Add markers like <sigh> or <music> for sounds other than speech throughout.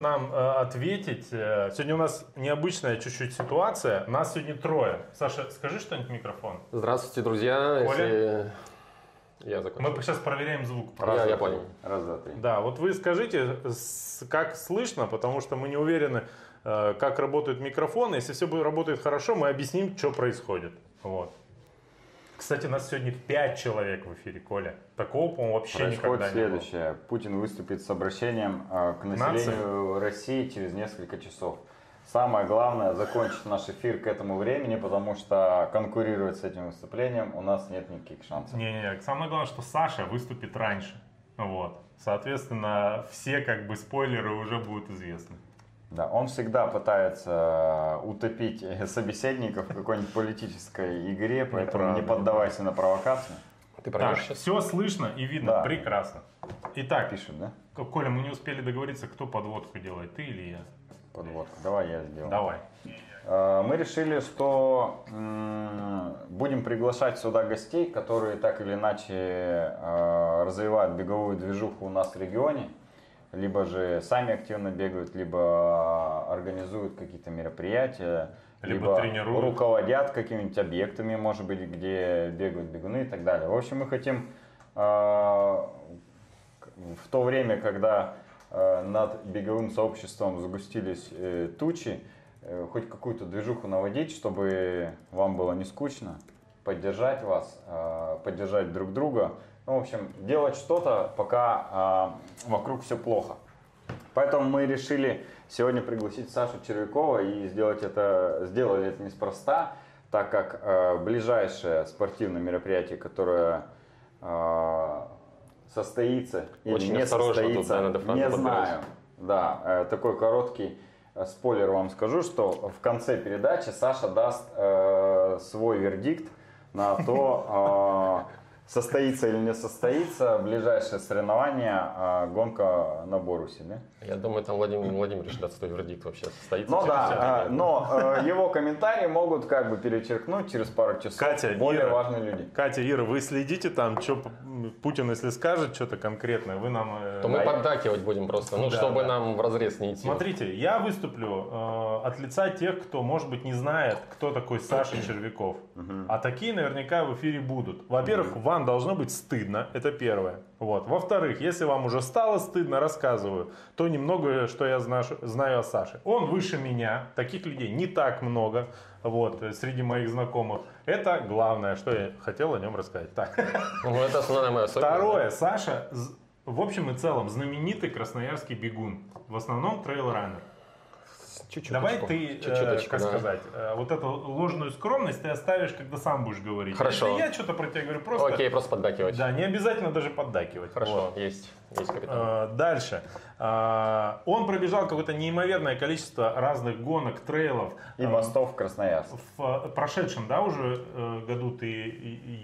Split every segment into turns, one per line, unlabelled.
нам э, ответить. Э, Сегодня у нас необычная чуть-чуть ситуация. Нас сегодня трое. Саша, скажи что-нибудь в микрофон.
Здравствуйте, друзья.
Оля?
Если... Я закончил.
Мы сейчас проверяем звук.
Я, я понял.
Раз, два, три.
Да, вот вы скажите, как слышно, потому что мы не уверены, э, как работают микрофоны. Если все будет работает хорошо, мы объясним, что происходит. Вот. Кстати, нас сегодня 5 человек в эфире, Коля. Такого, по-моему, вообще
Происходит
никогда не было.
следующее. Путин выступит с обращением э, к населению России через несколько часов. Самое главное закончить наш эфир к этому времени, потому что конкурировать с этим выступлением у нас нет никаких шансов.
Не-не-не, самое главное, что Саша выступит раньше. Вот. Соответственно, все как бы спойлеры уже будут известны.
Да, он всегда пытается э, утопить э, собеседников в какой-нибудь политической игре, поэтому
Неправда.
не поддавайся на провокацию.
Ты
Так,
сейчас?
все слышно и видно.
Да.
Прекрасно. Итак,
Пишет, да?
Коля, мы не успели договориться, кто подводку делает, ты или я?
Подводку. Давай я сделаю.
Давай.
Э, Мы решили, что будем приглашать сюда гостей, которые так или иначе развивают беговую движуху у нас в регионе, либо же сами активно бегают, либо организуют какие-то мероприятия,
Либо тренируют.
руководят какими-нибудь объектами, может быть, где бегают бегуны и так далее. В общем, мы хотим э, в то время, когда э, над беговым сообществом сгустились э, тучи, э, хоть какую-то движуху наводить, чтобы вам было не скучно, поддержать вас, э, поддержать друг друга. Ну, в общем, делать что-то, пока э, вокруг все плохо. Поэтому мы решили сегодня пригласить Сашу Червякова и сделать это, сделали это неспроста, так как э, ближайшее спортивное мероприятие, которое э, состоится или
Очень
не
тут,
состоится,
да, надо
не знаю. Да, э, такой короткий э, спойлер вам скажу, что в конце передачи Саша даст э, свой вердикт на то, состоится или не состоится ближайшее соревнование, э, гонка на Борусе. Да?
Я думаю, там Владимир Владимирович даст свой вердикт вообще. Состоится
Ну да, э, но э, его комментарии могут как бы перечеркнуть через пару часов
Катя,
более
Ира.
важные люди.
Катя, Ира, вы следите там, что Путин, если скажет что-то конкретное, вы нам... э,
То мы поддакивать будем просто, ну,
Да,
чтобы
да.
нам в разрез не идти.
Смотрите, я выступлю э, от лица тех, кто, может быть, не знает, кто такой Саша Червяков. А такие наверняка в эфире будут. Во-первых, вам должно быть стыдно, это первое. Вот. Во-вторых, если вам уже стало стыдно, рассказываю, то немного, что я знаю, знаю о Саше. Он выше меня, таких людей не так много, вот, среди моих знакомых. Это главное, что я хотел о нем рассказать. Так.
Ну, это основная моя особенность.
Второе, Саша, в общем и целом, знаменитый красноярский бегун. В основном трейл-раннер.
Чуть-чуть.
Давай ты, э,
Чуть-чуточку,
как
да.
сказать, э, вот эту ложную скромность ты оставишь, когда сам будешь говорить.
Хорошо.
Это я что-то про тебя говорю, просто...
Окей, просто поддакивать.
Да, не обязательно даже поддакивать.
Хорошо,
Вот.
есть. Есть капитан.
Э, Дальше. Э, Он пробежал какое-то неимоверное количество разных гонок, трейлов.
И
Э,
мостов в Красноярск.
В э, прошедшем, да, уже э, году ты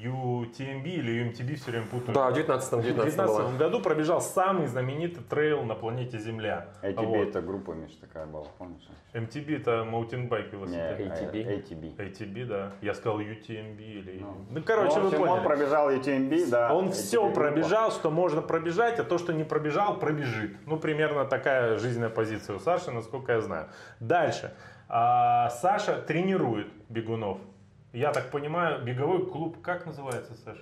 UTMB или UMTB все время путаю?
Да, в 19-м,
В
19 было.
2019 году пробежал самый знаменитый трейл на планете Земля.
ATB
Вот.
это группа, Миш, такая была, помнишь?
MTB это маунтинбайк
Не,
велосипед.
ATB.
э, ATB.
ATB, да. Я сказал UTMB или... Ну,
Ну,
короче, вы
общем,
поняли.
он пробежал UTMB, да.
Он
ATB
все
группа.
пробежал, что можно пробежать, а то, что не пробежал, пробежит. Ну, примерно такая жизненная позиция у Саши, насколько я знаю. Дальше. А, Саша тренирует бегунов. Я так понимаю, беговой клуб, как называется, Саша?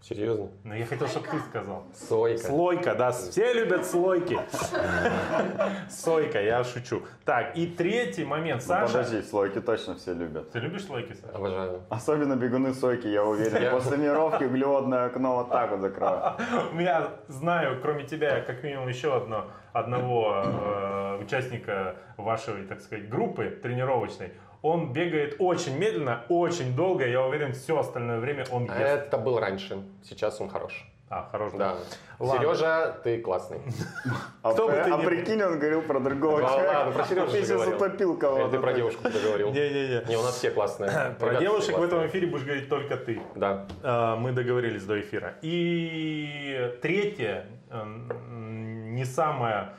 Серьезно?
Ну, я хотел, чтобы ты сказал.
Сойка.
Слойка, да, все любят слойки. Сойка, я шучу. Так, и третий момент,
Ну,
Саша.
подожди, слойки точно все любят.
Ты любишь слойки, Саша?
Обожаю.
Особенно бегуны сойки, я уверен. После мировки углеводное окно вот так вот закрывают.
У меня, знаю, кроме тебя, как минимум еще одно, одного э, участника вашей, так сказать, группы тренировочной. Он бегает очень медленно, очень долго. Я уверен, все остальное время он ест.
Это был раньше, сейчас он хорош.
А, хорош,
Да.
Ладно.
Сережа, ты классный. <laughs>
А,
Кто бы ты
а
ни-
прикинь, он говорил про другого
Да
человека.
ладно, про Сережу
Ты сейчас
говорил.
утопил кого-то.
ты про девушку договорил.
Не-не-не.
Не, у нас все классные. <clears throat>
Про
Ребята
девушек в этом эфире будешь говорить только ты.
Да.
Э, Мы договорились до эфира. И третье, не самое,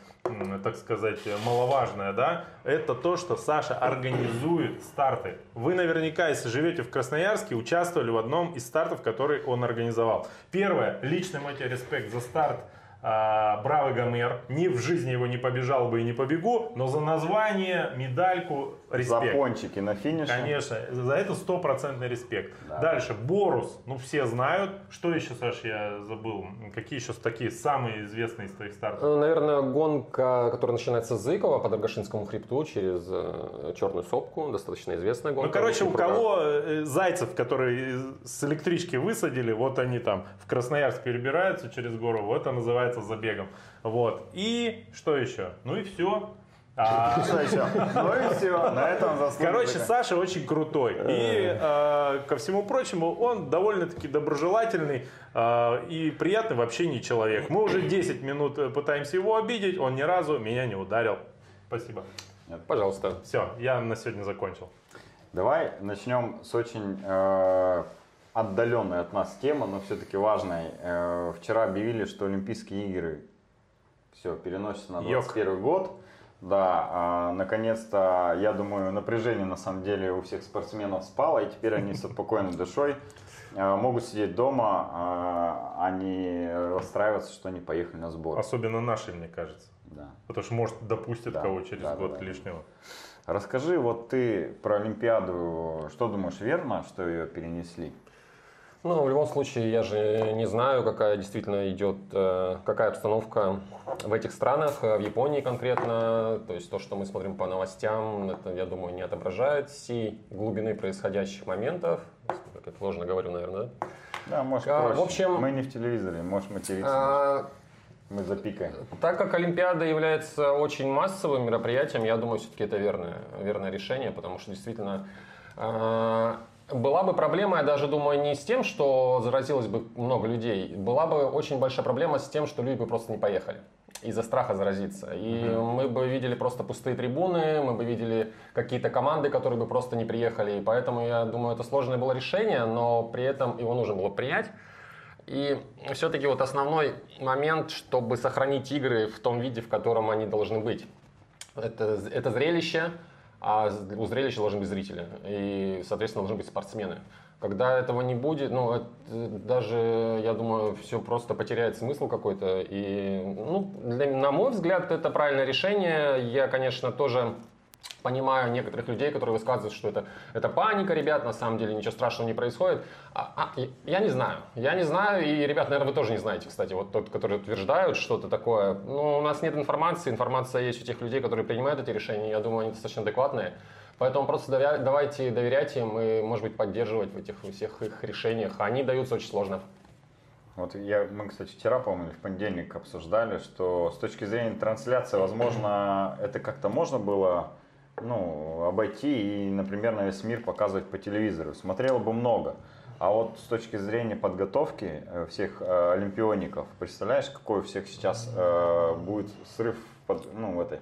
так сказать, маловажное, да, это то, что Саша организует старты. Вы наверняка, если живете в Красноярске, участвовали в одном из стартов, который он организовал. Первое, личный мой тебе респект за старт а, Бравый Гомер. Ни в жизни его не побежал бы и не побегу, но за название, медальку, респект.
За пончики на финише.
Конечно, за это стопроцентный респект.
Да.
Дальше, Борус, ну все знают. Что еще, Саш, я забыл? Какие еще такие самые известные из твоих стартов?
Ну, Наверное, гонка, которая начинается с Зыкова по Драгошинскому хребту через э, Черную Сопку, достаточно известная гонка.
Ну, короче, у кого э, зайцев, которые с электрички высадили, вот они там в Красноярск перебираются через гору, вот это называется забегом. Вот. И что еще? Ну и все. А,
Что еще? Ну и все, на этом заслуга.
Короче. Саша очень крутой. И э, ко всему прочему, он довольно-таки доброжелательный э, и приятный в общении человек. Мы уже 10 минут э, пытаемся его обидеть, он ни разу меня не ударил. Спасибо.
Пожалуйста.
Все, я на сегодня закончил.
Давай начнем с очень э, отдаленной от нас темы, но все-таки важной. Э, вчера объявили, что Олимпийские игры все переносятся на
Йок.
21 год. Да, а, наконец-то, я думаю, напряжение на самом деле у всех спортсменов спало, и теперь они со спокойной душой э, могут сидеть дома, а, а не расстраиваться, что они поехали на сбор.
Особенно наши, мне кажется.
Да.
Потому что, может, допустят
Да,
кого через
да, да,
год
да.
лишнего.
Расскажи, вот ты про Олимпиаду, что думаешь, верно, что ее перенесли?
Ну, в любом случае, я же не знаю, какая действительно идет, э, какая обстановка в этих странах, э, в Японии конкретно. То есть то, что мы смотрим по новостям, это, я думаю, не отображает всей глубины происходящих моментов. Как я сложно говорю, наверное, да?
Да, может,
А, в общем-
Мы не в телевизоре, можешь материться.
А,
Мы запикаем.
Так как Олимпиада является очень массовым мероприятием, я думаю, все-таки это верное, верное решение, потому что действительно э, была бы проблема, я даже думаю, не с тем, что заразилось бы много людей, была бы очень большая проблема с тем, что люди бы просто не поехали из-за страха заразиться. И мы бы видели просто пустые трибуны, мы бы видели какие-то команды, которые бы просто не приехали. И поэтому, я думаю, это сложное было решение, но при этом его нужно было принять. И все-таки вот основной момент, чтобы сохранить игры в том виде, в котором они должны быть. Это, это зрелище, а у зрелища должны быть зрители. И, соответственно, должны быть спортсмены. Когда этого не будет, ну, это даже, я думаю, все просто потеряет смысл какой-то. И, ну, для- на мой взгляд, это правильное решение. Я, конечно, тоже понимаю некоторых людей, которые высказывают, что это, это паника, ребят, на самом деле ничего страшного не происходит. А, а, я не знаю. Я не знаю, и, ребят, наверное, вы тоже не знаете, кстати, вот тот, которые утверждают что-то такое. Ну, у нас нет информации, информация есть у тех людей, которые принимают эти решения, я думаю, они достаточно адекватные. Поэтому просто довя- давайте доверять им и, может быть, поддерживать в этих всех их решениях. Они даются очень сложно.
Вот я, мы, кстати, вчера, по-моему, в понедельник обсуждали, что с точки зрения трансляции, возможно, это как-то можно было ну, обойти и, например, на весь мир показывать по телевизору. Смотрело бы много. А вот с точки зрения подготовки э, всех э, олимпиоников, представляешь, какой у всех сейчас э, будет срыв под- ну, в этой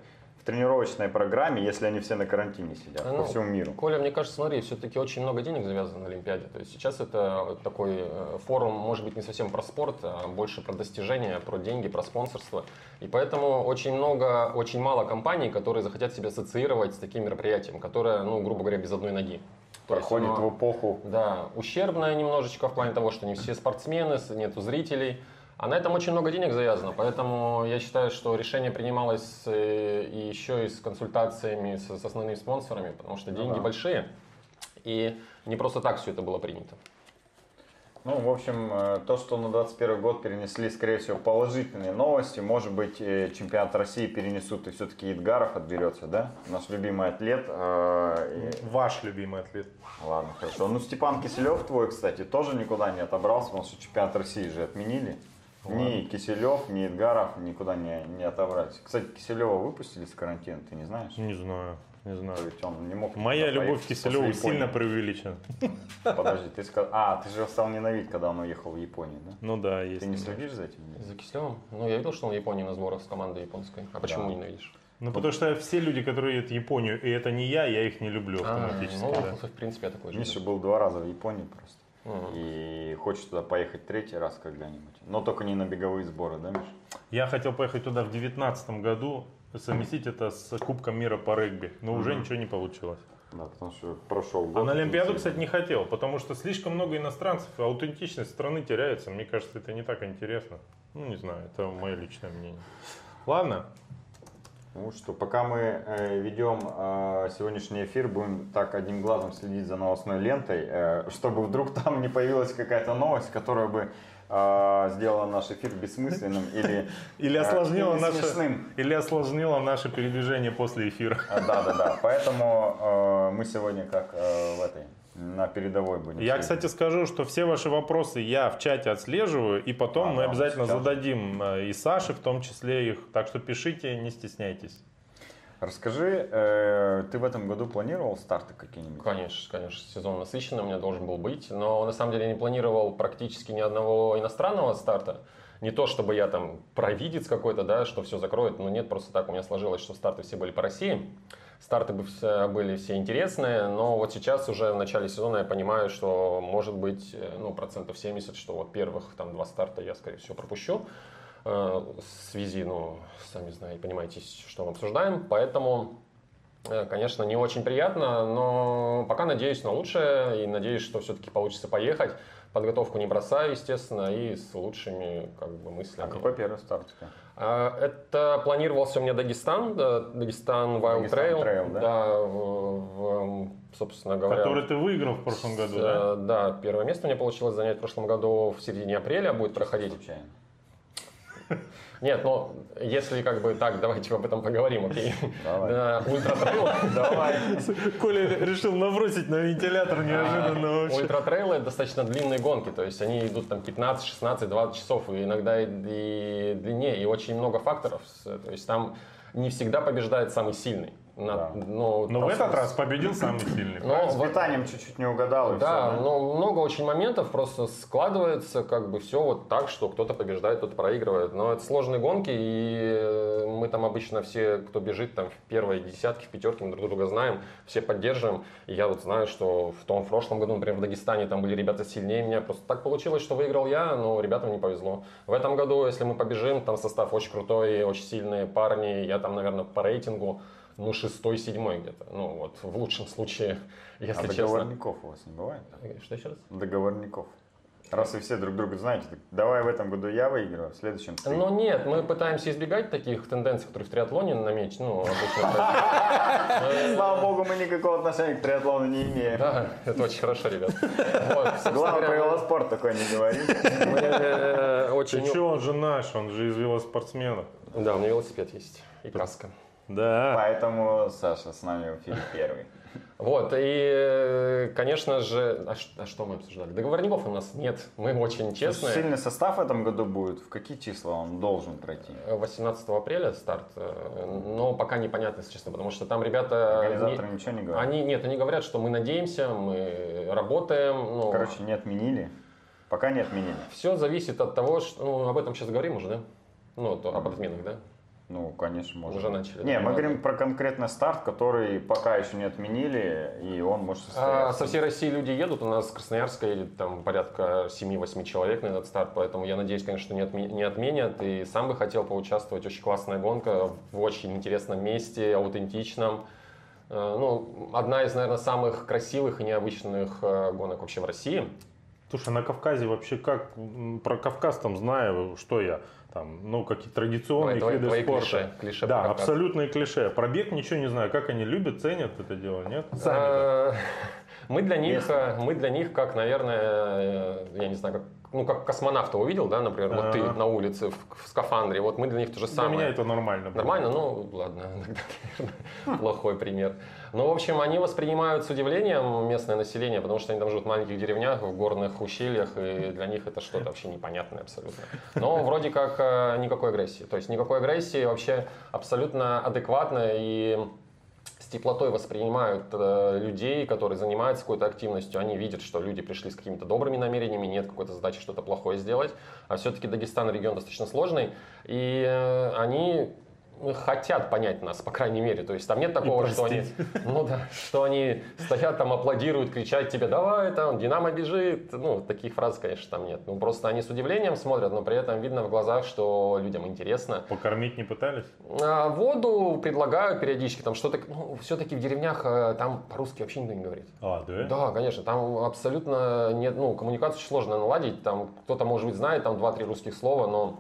тренировочной программе, если они все на карантине сидят
Ну,
по всему миру.
Коля, мне кажется, смотри, все-таки очень много денег завязано на Олимпиаде. То есть сейчас это такой э, форум, может быть, не совсем про спорт, а больше про достижения, про деньги, про спонсорство. И поэтому очень много, очень мало компаний, которые захотят себя ассоциировать с таким мероприятием, которое, ну, грубо говоря, без одной ноги. То есть
Проходит
оно-
в эпоху
Да, ущербное немножечко в плане того, что не все спортсмены, нету зрителей. А на этом очень много денег завязано, поэтому я считаю, что решение принималось э, и еще и с консультациями с, с основными спонсорами, потому что деньги
да.
большие, и не просто так все это было принято.
Ну, в общем, э, то, что на 21 год перенесли, скорее всего, положительные новости. Может быть, э, чемпионат России перенесут, и все-таки Идгаров отберется, да? Наш любимый атлет. и-
Ваш любимый атлет.
Ладно, хорошо. Ну, Степан Киселев твой, кстати, тоже никуда не отобрался, потому что чемпионат России же отменили. Ни Киселев, ни Идгаров никуда не, не отобрались. Кстати, Киселева выпустили с карантина, ты не знаешь?
Не знаю, не знаю.
Ведь он не мог
Моя любовь к Киселеву сильно преувеличена.
Подожди, ты сказал... А, ты же стал ненавидеть, когда он уехал в Японию, да?
Ну да, есть.
Ты не следишь за этим?
За Киселевым? Ну, я видел, что он в Японии на сборах с командой японской. А почему ненавидишь?
Ну потому что все люди, которые едут в Японию, и это не я, я их не люблю
А,
автоматически.
ну,
да.
в принципе, я такой же.
Миша был два раза в Японии просто. И хочет туда поехать третий раз когда-нибудь. Но только не на беговые сборы, да, Миша?
Я хотел поехать туда в девятнадцатом году, совместить это с Кубком мира по регби, но уже
Мгм.
ничего не получилось.
Да, потому что прошел год.
А на Олимпиаду, кстати, не хотел, потому что слишком много иностранцев, аутентичность страны теряется. Мне кажется, это не так интересно. Ну, не знаю, это мое личное мнение. Ладно,
Ну что, пока мы э, ведем э, сегодняшний эфир, будем так одним глазом следить за новостной лентой, э, чтобы вдруг там не появилась какая-то новость, которая бы сделала наш эфир бессмысленным <laughs> или,
или осложнила,
или
наше,
смешным.
или осложнила наше передвижение после эфира.
А, Да, да, да. Поэтому мы сегодня как в этой на передовой будем.
Я,
сидеть.
кстати, скажу, что все ваши вопросы я в чате отслеживаю, и потом
А,
мы
да,
обязательно
сейчас.
зададим э, и Саше в том числе их. Так что пишите, не стесняйтесь.
Расскажи, э, ты в этом году планировал старты какие-нибудь?
Конечно, конечно, сезон насыщенный у меня должен был быть, но на самом деле я не планировал практически ни одного иностранного старта. Не то, чтобы я там провидец какой-то, да, что все закроет, но нет, просто так у меня сложилось, что старты все были по России. Старты бы все- были все интересные, но вот сейчас уже в начале сезона я понимаю, что может быть э, ну, процентов 70, что вот первых там два старта я, скорее всего, пропущу э, в связи, ну, сами знаете, понимаете, что мы обсуждаем, поэтому Э, Конечно, не очень приятно, но пока надеюсь на лучшее и надеюсь, что все-таки получится поехать. Подготовку не бросаю, естественно, и с лучшими как бы,
А
мыслями.
какой первый старт?
А, Это планировался у меня Дагестан, да, Дагестан Wild
Дагестан
Trail,
Trail, да?
в- в, собственно говоря.
Который ты выиграл в прошлом году,
с-
да?
э, Да, первое место мне получилось занять в прошлом году в середине апреля будет проходить.
Случайно.
Нет, ну, если как бы так, давайте об этом поговорим, окей.
Давай.
Да, Ультра Трейл.
Давай.
Коля решил набросить на вентилятор неожиданно вообще.
Ультра-трейлы это достаточно длинные гонки, то есть они идут там 15, 16, 20 часов, и иногда и, длиннее, и очень много факторов. То есть там не всегда побеждает самый сильный. На-
Да.
ну,
Но в этот раз победил самый сильный.
Но
С
вот-
питанием чуть-чуть не угадал. и
да,
всё,
но много очень моментов просто складывается как бы все вот так, что кто-то побеждает, кто-то проигрывает. Но это сложные гонки, и э, мы там обычно все, кто бежит там в первой десятке, в пятерке, мы друг друга знаем, все поддерживаем. И я вот знаю, что в том в прошлом году, например, в Дагестане там были ребята сильнее меня. Просто так получилось, что выиграл я, но ребятам не повезло. В этом году, если мы побежим, там состав очень крутой, очень сильные парни. Я там, наверное, по рейтингу ну, шестой, седьмой где-то. Ну, вот, в лучшем случае, <laughs> если
А
честно.
договорников у вас не бывает?
Что еще раз?
Договорников. Раз вы все друг друга знаете, так давай в этом году я выиграю, в следующем ты.
Ну нет, мы пытаемся избегать таких тенденций, которые в триатлоне намечены. Ну, обычно <laughs>
Слава богу, мы никакого отношения к триатлону не имеем.
Да, это очень хорошо, ребят. <laughs>
Главное, про велоспорт такой не говори.
э,
Ты что, он же наш, он же из велоспортсменов.
Да, у меня велосипед есть и каска.
Да.
Поэтому Саша с нами в эфире первый.
Вот, и, э, конечно же, а ш- а что мы обсуждали? Договорников у нас нет, мы очень честные.
Сильный состав в этом году будет. В какие числа он должен пройти?
18 апреля старт, э, но пока непонятно, если честно, потому что там ребята...
Организаторы
не-
ничего не говорят.
Они, нет, они говорят, что мы надеемся, мы работаем. Ну,
Короче, не отменили. Пока не отменили.
Все зависит от того, что... Ну, об этом сейчас говорим уже, да? Ну, то, об отменах, да?
Ну, конечно, можно.
Уже начали,
Не, мы говорим про конкретно старт, который пока еще не отменили, и он может
А,
состояться.
со всей России люди едут, у нас с Красноярска едет там порядка 7-8 человек на этот старт, поэтому я надеюсь, конечно, что не, отме- не отменят. И сам бы хотел поучаствовать. Очень классная гонка в очень интересном месте, аутентичном. Э, Ну, одна из, наверное, самых красивых и необычных э, гонок вообще в России.
Слушай, на Кавказе вообще как? Про Кавказ там знаю, что я. Там, ну, какие традиционные
Твои-
виды
твои
спорта.
клише, клише
да, абсолютные клише. Пробег ничего не знаю, как они любят, ценят это дело, нет? Сами. <laughs>
Мы для них, э, мы для них, как, наверное, э, я не знаю, как, ну, как космонавта увидел, да, например, вот ты на улице в, в скафандре, вот мы для них то же
Для
самое.
меня это нормально. было.
Нормально, ну ладно, <laughs> иногда, наверное, плохой пример. Но, в общем, они воспринимают с удивлением местное население, потому что они там живут в маленьких деревнях, в горных ущельях, и для них это что-то вообще непонятное абсолютно. Но вроде как э, никакой агрессии. То есть никакой агрессии, вообще абсолютно адекватно и с теплотой воспринимают э, людей, которые занимаются какой-то активностью. Они видят, что люди пришли с какими-то добрыми намерениями, нет какой-то задачи что-то плохое сделать. А все-таки Дагестан регион достаточно сложный, и э, они хотят понять нас, по крайней мере. То есть там нет такого, что они, <laughs> ну да, что они стоят там, аплодируют, кричат тебе, давай там, Динамо бежит. Ну, таких фраз, конечно, там нет. Ну, просто они с удивлением смотрят, но при этом видно в глазах, что людям интересно.
Покормить не пытались?
А, воду предлагают периодически, там что-то, ну, все-таки в деревнях э, там по-русски вообще никто не говорит.
А, да?
Да, конечно, там абсолютно нет, ну, коммуникацию очень сложно наладить, там кто-то, может быть, знает там два-три русских слова, но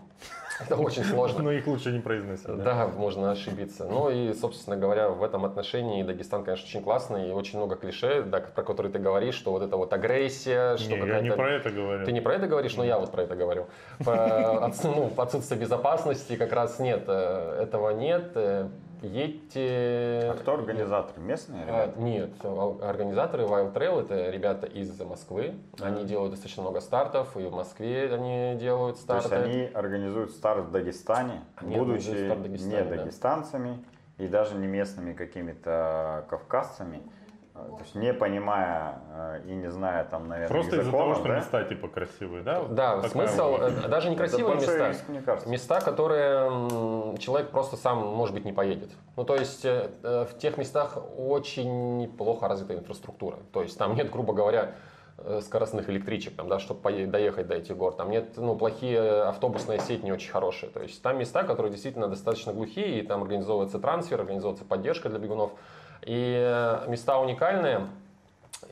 Это очень сложно.
Но их лучше не произносить. да?
Можно ошибиться. Ну и, собственно говоря, в этом отношении Дагестан, конечно, очень классный и очень много клише, да, про которые ты говоришь, что вот это вот агрессия, что
Не, я не про это говорю.
Ты не про это говоришь, но я вот про это говорю. Ну, по отсутствию безопасности как раз нет, э, этого нет. Э, Едьте...
А кто организатор? Местные
А,
ребята?
Нет, а- организаторы Wild Trail это ребята из Москвы. Они делают достаточно много стартов, и в Москве они делают
То
старты.
есть они организуют старт в Дагестане,
Они
будучи
в Дагестане,
не
да.
дагестанцами и даже не местными какими-то кавказцами, э, то есть не понимая э, и не зная там, наверное,
Просто из-за того, что
да?
места типа красивые, да?
Да,
Такая
смысл,
вот.
э, даже не красивые
большой
места.
риск, мне кажется.
Места, которые человек просто сам, может быть, не поедет. Ну, то есть, э, в тех местах очень плохо развита инфраструктура. То есть, там нет, грубо говоря, скоростных электричек, там, да, чтобы доехать до этих гор. Там нет, ну, плохие автобусная сеть не очень хорошая. То есть, там места, которые действительно достаточно глухие, и там организовывается трансфер, организовывается поддержка для бегунов. И э, места уникальные,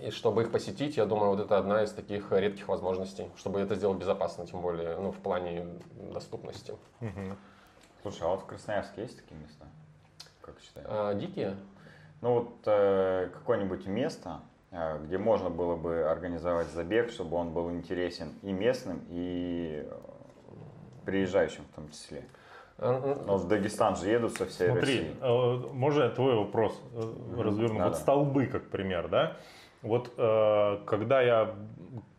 и чтобы их посетить, я думаю, вот это одна из таких редких возможностей, чтобы это сделать безопасно, тем более, ну, в плане доступности.
Мгм.
Слушай, а вот в Красноярске есть такие места? Как считаешь?
А, дикие?
Ну вот э, какое-нибудь место, э, где можно было бы организовать забег, чтобы он был интересен и местным, и э, приезжающим в том числе.
А,
Ну, в Дагестан же едут со всей
Смотри,
России.
э, можно я твой вопрос э, разверну? вот столбы, как пример, да? Вот э, когда я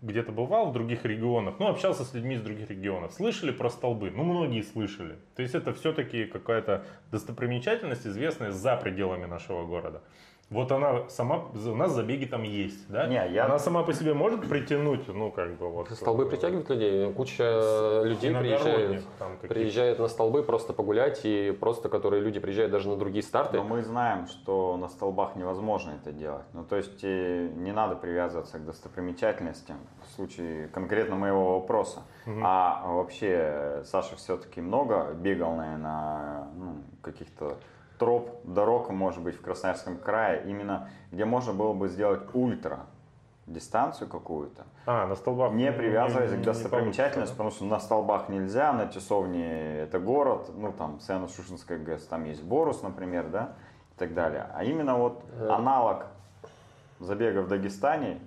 где-то бывал в других регионах, ну, общался с людьми из других регионов, слышали про столбы? Ну, многие слышали. То есть это все-таки какая-то достопримечательность, известная за пределами нашего города. Вот она сама, у нас забеги там есть, да?
Не, я-
Она сама по себе может притянуть, ну, как бы вот...
Столбы
э,
притягивают людей. Куча людей
каких-то.
приезжают на столбы просто погулять, и просто которые люди приезжают даже на другие старты.
Но мы знаем, что на столбах невозможно это делать. Ну, то есть э, не надо привязываться к достопримечательностям в случае конкретно моего вопроса. А вообще э, Саша все-таки много бегал, наверное, ну, каких-то троп, дорог, может быть, в Красноярском крае, именно где можно было бы сделать ультра дистанцию какую-то,
А, на столбах.
не привязываясь
не-
к
не
достопримечательности,
получится,
потому что на столбах нельзя, на часовне это город, ну там Северно-Шушинская ГЭС, там есть Борус, например, да, и так далее. А именно вот
Э.
аналог забега в Дагестане,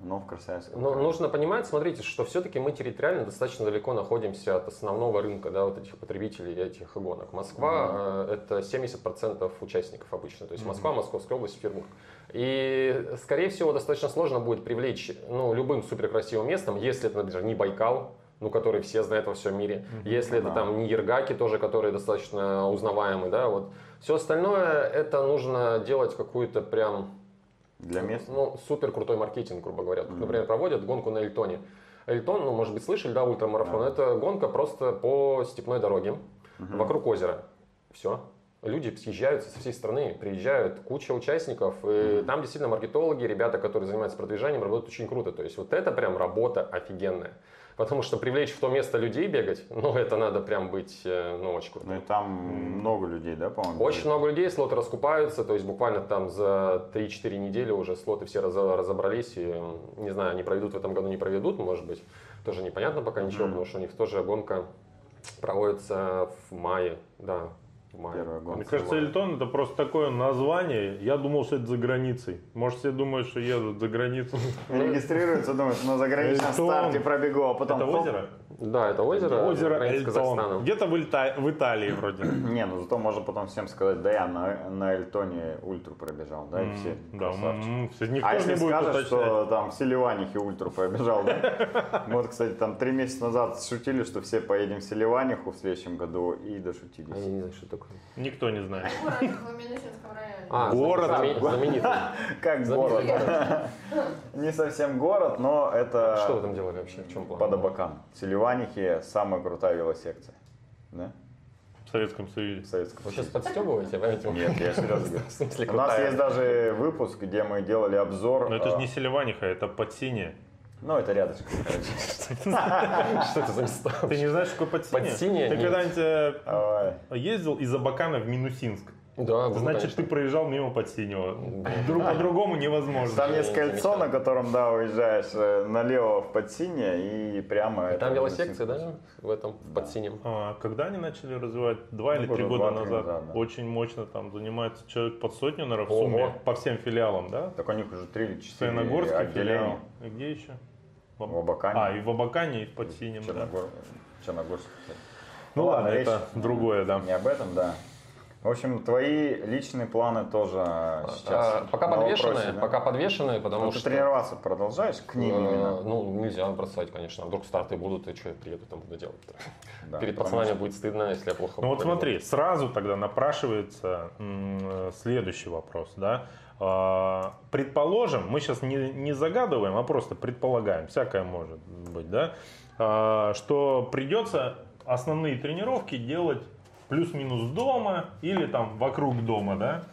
но в Красноярском
Но
крае.
нужно понимать, смотрите, что все-таки мы территориально достаточно далеко находимся от основного рынка, да, вот этих потребителей этих гонок. Москва э, это 70% участников обычно, то есть Москва, Московская область, Петербург. И, скорее всего, достаточно сложно будет привлечь ну, любым суперкрасивым местом, если это, например, не Байкал, ну, который все знают во всем мире. Если это
Да.
там не Ергаки тоже, которые достаточно узнаваемые, да, вот. Все остальное, это нужно делать какую-то прям
Для мест.
ну, супер крутой маркетинг, грубо говоря. Тут, Например, проводят гонку на Эльтоне. Эльтон, ну, может быть, слышали, да, ультрамарафон. Это гонка просто по степной дороге, вокруг озера. Все. Люди съезжаются со всей страны, приезжают, куча участников. И там действительно маркетологи, ребята, которые занимаются продвижением, работают очень круто. То есть вот это прям работа офигенная. Потому что привлечь в то место людей бегать, ну, это надо прям быть, э, ну, очень круто.
Ну и там много людей, да, по-моему?
Очень много людей, слоты раскупаются, то есть буквально там за 3-4 недели уже слоты все раз- разобрались, и, не знаю, они проведут в этом году, не проведут, может быть, тоже непонятно пока ничего, потому что у них тоже гонка проводится в мае, да.
Первая гонка.
Мне кажется. Эльтон это просто такое название. Я думал, что это за границей. Может, все думают, что едут за границу. <laughs>
Регистрируются, думают, на заграничном
Эльтон.
старте пробегу, а потом...
Это
хоп.
озеро?
Да, это озеро,
Озеро
граница с
Эльтон. Где-то в, Ильта- в Италии вроде. <clears throat>
Не, ну зато можно потом всем сказать, да я на, на Эльтоне ультру пробежал, да, и все.
Да, никто
А если
не будет
скажешь,
уточнять.
что там в Селиванихе ультру пробежал, да? <laughs> Вот, кстати, там три месяца назад шутили, что все поедем в Селиваниху в следующем году и
А Я
дошутились.
не знаю, что такое.
Никто не знает.
Город в Минусинском районе.
А,
Город.
знаме- знаменитый. <laughs>
Как город. <laughs> Не совсем город, но это
Что вы там делали вообще? В чем план?
под Абакан. В Селиванихе самая крутая велосекция. Да?
В Советском Союзе.
В Советском
Вы сейчас подстебываете, понимаете?
Нет, я серьезно говорю. <laughs> У нас есть даже выпуск, где мы делали обзор.
Но это же
а,
не Селиваниха, это Подсинье.
Ну, это рядышком, короче. <laughs>
Что это за места?
Ты не знаешь, что такое Подсинье?
Подсинье?
Ты когда-нибудь э, ездил из Абакана в Минусинск?
Да,
Значит,
конечно.
ты проезжал мимо Подсинего. Друг по-другому невозможно.
Там есть кольцо, на котором, да, уезжаешь э, налево в Подсинье и прямо...
И Там
будет
велосекции, да, в этом, под синим.
А, когда они начали развивать? Два
Ну,
или три
года
назад.
назад, да.
Очень мощно там занимается человек под сотню, наверное, в сумме по всем филиалам, да?
Так у них уже три или четыре
Саяногорский филиал. где еще? В
В Абакане.
А, и в Абакане, и в Подсинем, да.
Черногор... Черногорск, кстати.
Ну ладно,
речь
это другое, да.
Не об этом, да. В общем, твои личные планы тоже сейчас.
А, пока подвешенные,
вопросе, да?
пока подвешенные, потому
Ну, ты
что...
тренироваться продолжаешь к ним
э,
именно?
Ну, нельзя бросать, конечно. Вдруг старты будут, и что я приеду там буду делать?
Да,
Перед
потому
пацанами
что-
будет стыдно, если я плохо
Ну вот смотри, сразу тогда напрашивается м, следующий вопрос, да. А, Предположим, мы сейчас не, не загадываем, а просто предполагаем, всякое может быть, да, а, что придется основные тренировки делать плюс-минус дома или там вокруг дома, да.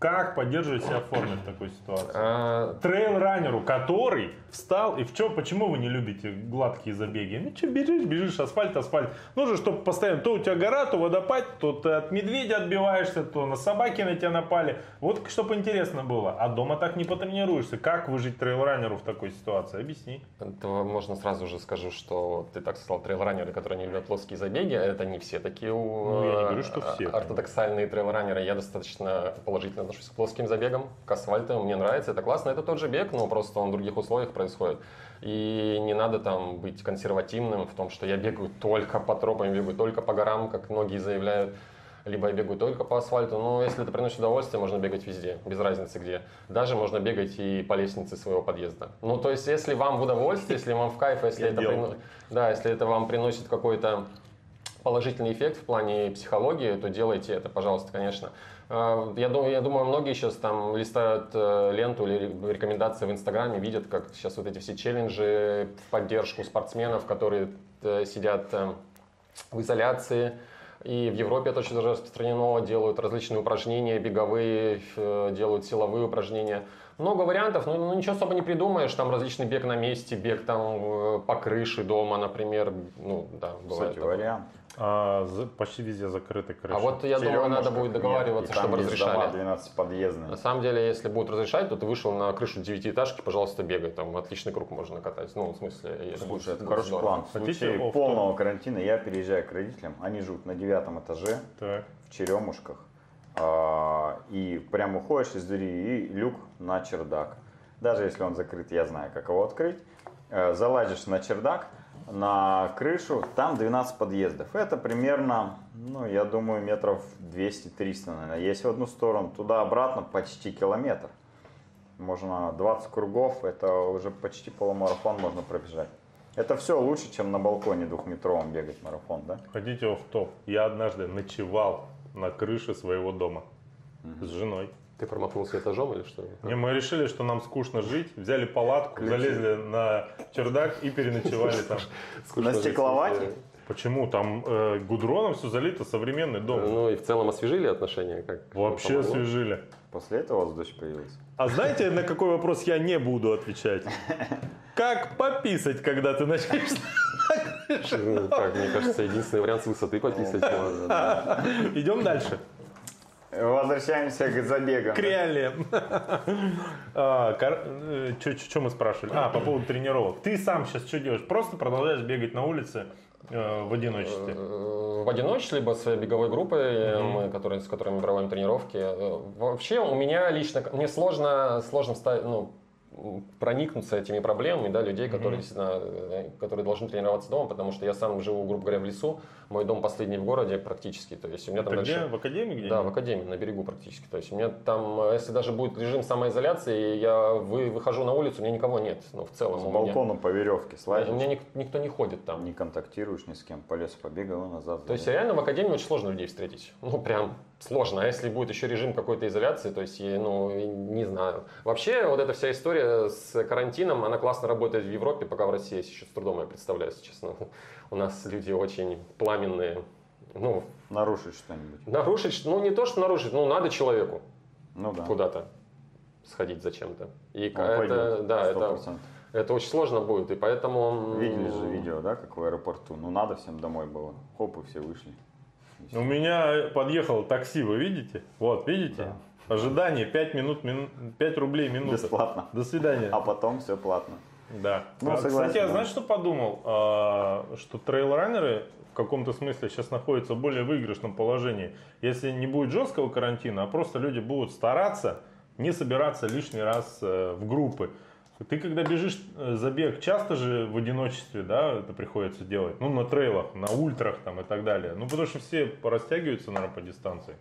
Как поддерживать себя в форме в такой ситуации?
А,
трейл-раннеру, который встал, и в чем, почему вы не любите гладкие забеги? Ну что, бежишь, бежишь, асфальт, асфальт. Нужно, чтобы постоянно, то у тебя гора, то водопад, то ты от медведя отбиваешься, то на собаки на тебя напали. Вот чтобы интересно было. А дома так не потренируешься. Как выжить трейл-раннеру в такой ситуации? Объясни.
то можно сразу же скажу, что ты так сказал, трейл-раннеры, которые не любят плоские забеги, это не все такие
Ну, я не говорю, что все.
ортодоксальные трейл-раннеры. Я достаточно положительно отношусь к плоским забегам, к асфальту. Мне нравится, это классно. Это тот же бег, но просто он в других условиях происходит. И не надо там быть консервативным в том, что я бегаю только по тропам, бегаю только по горам, как многие заявляют либо я бегаю только по асфальту, но если это приносит удовольствие, можно бегать везде, без разницы где. Даже можно бегать и по лестнице своего подъезда. Ну, то есть, если вам в удовольствие, если вам в кайф, если
Я
это, прино- да, если это вам приносит какой-то положительный эффект в плане психологии, то делайте это, пожалуйста, конечно. А, Я думаю, я думаю, многие сейчас там листают э, ленту или рекомендации в Инстаграме, видят, как сейчас вот эти все челленджи в поддержку спортсменов, которые э, сидят э, в изоляции. И в Европе это очень распространено, делают различные упражнения, беговые, э, делают силовые упражнения. Много вариантов, но ну, ничего особо не придумаешь. Там различный бег на месте, бег там э, по крыше дома, например. Ну, да, бывает
Кстати,
такое.
вариант.
А, за- почти везде закрыты крыши.
А вот я думаю, надо будет
нет,
договариваться,
и там
чтобы
есть дома
разрешали.
12 подъездные.
На самом деле, если будут разрешать, то ты вышел на крышу девятиэтажки, пожалуйста, бегай. Там отличный круг можно накатать. Ну, в смысле,
Слушай, это хороший
здорово.
план. В случае полного карантина я переезжаю к родителям. Они живут на девятом этаже
Так.
в Черемушках. А, И прям уходишь из двери и люк на чердак. Даже если он закрыт, я знаю, как его открыть. Э, Залазишь на чердак, на крышу, там 12 подъездов. Это примерно, ну, я думаю, метров 200-300, наверное. Если в одну сторону, туда-обратно почти километр. Можно 20 кругов, это уже почти полумарафон можно пробежать. Это все лучше, чем на балконе двухметровом бегать марафон, да?
Хотите в топ? Я однажды ночевал на крыше своего дома с женой.
Ты промахнулся этажом или что?
Не, мы решили, что нам скучно жить, взяли палатку,
Ключи.
залезли на чердак и переночевали там. <laughs>
На стекловате?
Почему? Там э, гудроном все залито, современный дом.
Ну и в целом освежили отношения? Как,
Вообще
помогло?
освежили.
После этого у вас дочь появилась.
А знаете, на какой вопрос я не буду отвечать? <laughs> Как пописать, когда ты начнешь?
Ну, как, мне кажется, единственный вариант с высоты пописать можно. <laughs>
Идем дальше.
Возвращаемся к забегам.
К реалиям. Что мы спрашивали? А, по поводу тренировок. Ты сам сейчас что делаешь? Просто продолжаешь бегать на улице э, в одиночестве?
Э, В одиночестве, либо с беговой группой, э, мы, которые, с которыми мы проводим тренировки. Э, Вообще у меня лично, мне сложно, сложно вставить, ну, проникнуться этими проблемами, да, людей, которые действительно, э, которые должны тренироваться дома, потому что я сам живу, грубо говоря, в лесу, мой дом последний в городе практически, то есть у меня там
Это где?
дальше-
В академии где
Да, в академии, на берегу практически. То есть у меня там, э, если даже будет режим самоизоляции, я вы, выхожу на улицу, у меня никого нет. Ну, в целом
С
у меня.
по веревке
У
слазишь,
меня ник- никто не ходит там.
не контактируешь ни с кем, по лесу побегал и назад.
То есть реально в академии очень сложно людей встретить. Ну, прям сложно. А если будет еще режим какой-то изоляции, то есть, ну, не знаю. Вообще, вот эта вся история с карантином, она классно работает в Европе, пока в России еще с трудом я представляю, если честно. У нас люди очень пламенные. Ну,
Нарушить что-нибудь.
нарушить, ну, не то, что нарушить, ну, надо человеку
Ну да.
куда-то сходить зачем-то. И
Он
это,
пойдет,
да, это,
100%.
это очень сложно будет, и поэтому...
Видели же видео, да, как в аэропорту. Ну надо всем домой было. Хоп, и все вышли.
У меня подъехало такси, вы видите? Вот, видите? Ожидание 5, минут, мину- 5 рублей минута.
Бесплатно.
До свидания.
А потом все платно.
Да.
Ну,
А,
согласен,
Кстати, я
да.
знаешь, что подумал? А, Что трейлранеры в каком-то смысле сейчас находятся в более выигрышном положении. Если не будет жесткого карантина, а просто люди будут стараться не собираться лишний раз э, в группы. Ты когда бежишь э, забег, часто же в одиночестве, да, это приходится делать, ну, на трейлах, на ультрах там и так далее. Ну, потому что все растягиваются, наверное, по дистанции.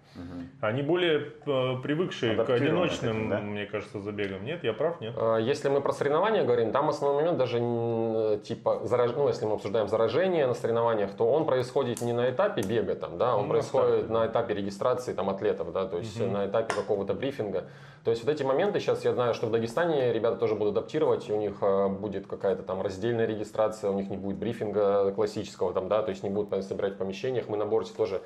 Они более э, привыкшие к одиночным,
этому, да?
мне кажется, забегам. Нет, я прав, нет?
А, Если мы про соревнования говорим, там основной момент даже м, типа зараж... ну, если мы обсуждаем заражение на соревнованиях, то он происходит не на этапе бега, там, да, он
Ну,
происходит
старте.
на этапе регистрации там, атлетов, да, то есть на этапе какого-то брифинга. То есть вот эти моменты сейчас я знаю, что в Дагестане ребята тоже будут адаптировать, и у них а, будет какая-то там раздельная регистрация, у них не будет брифинга классического, там, да, то есть не будут собирать в помещениях. Мы на борте тоже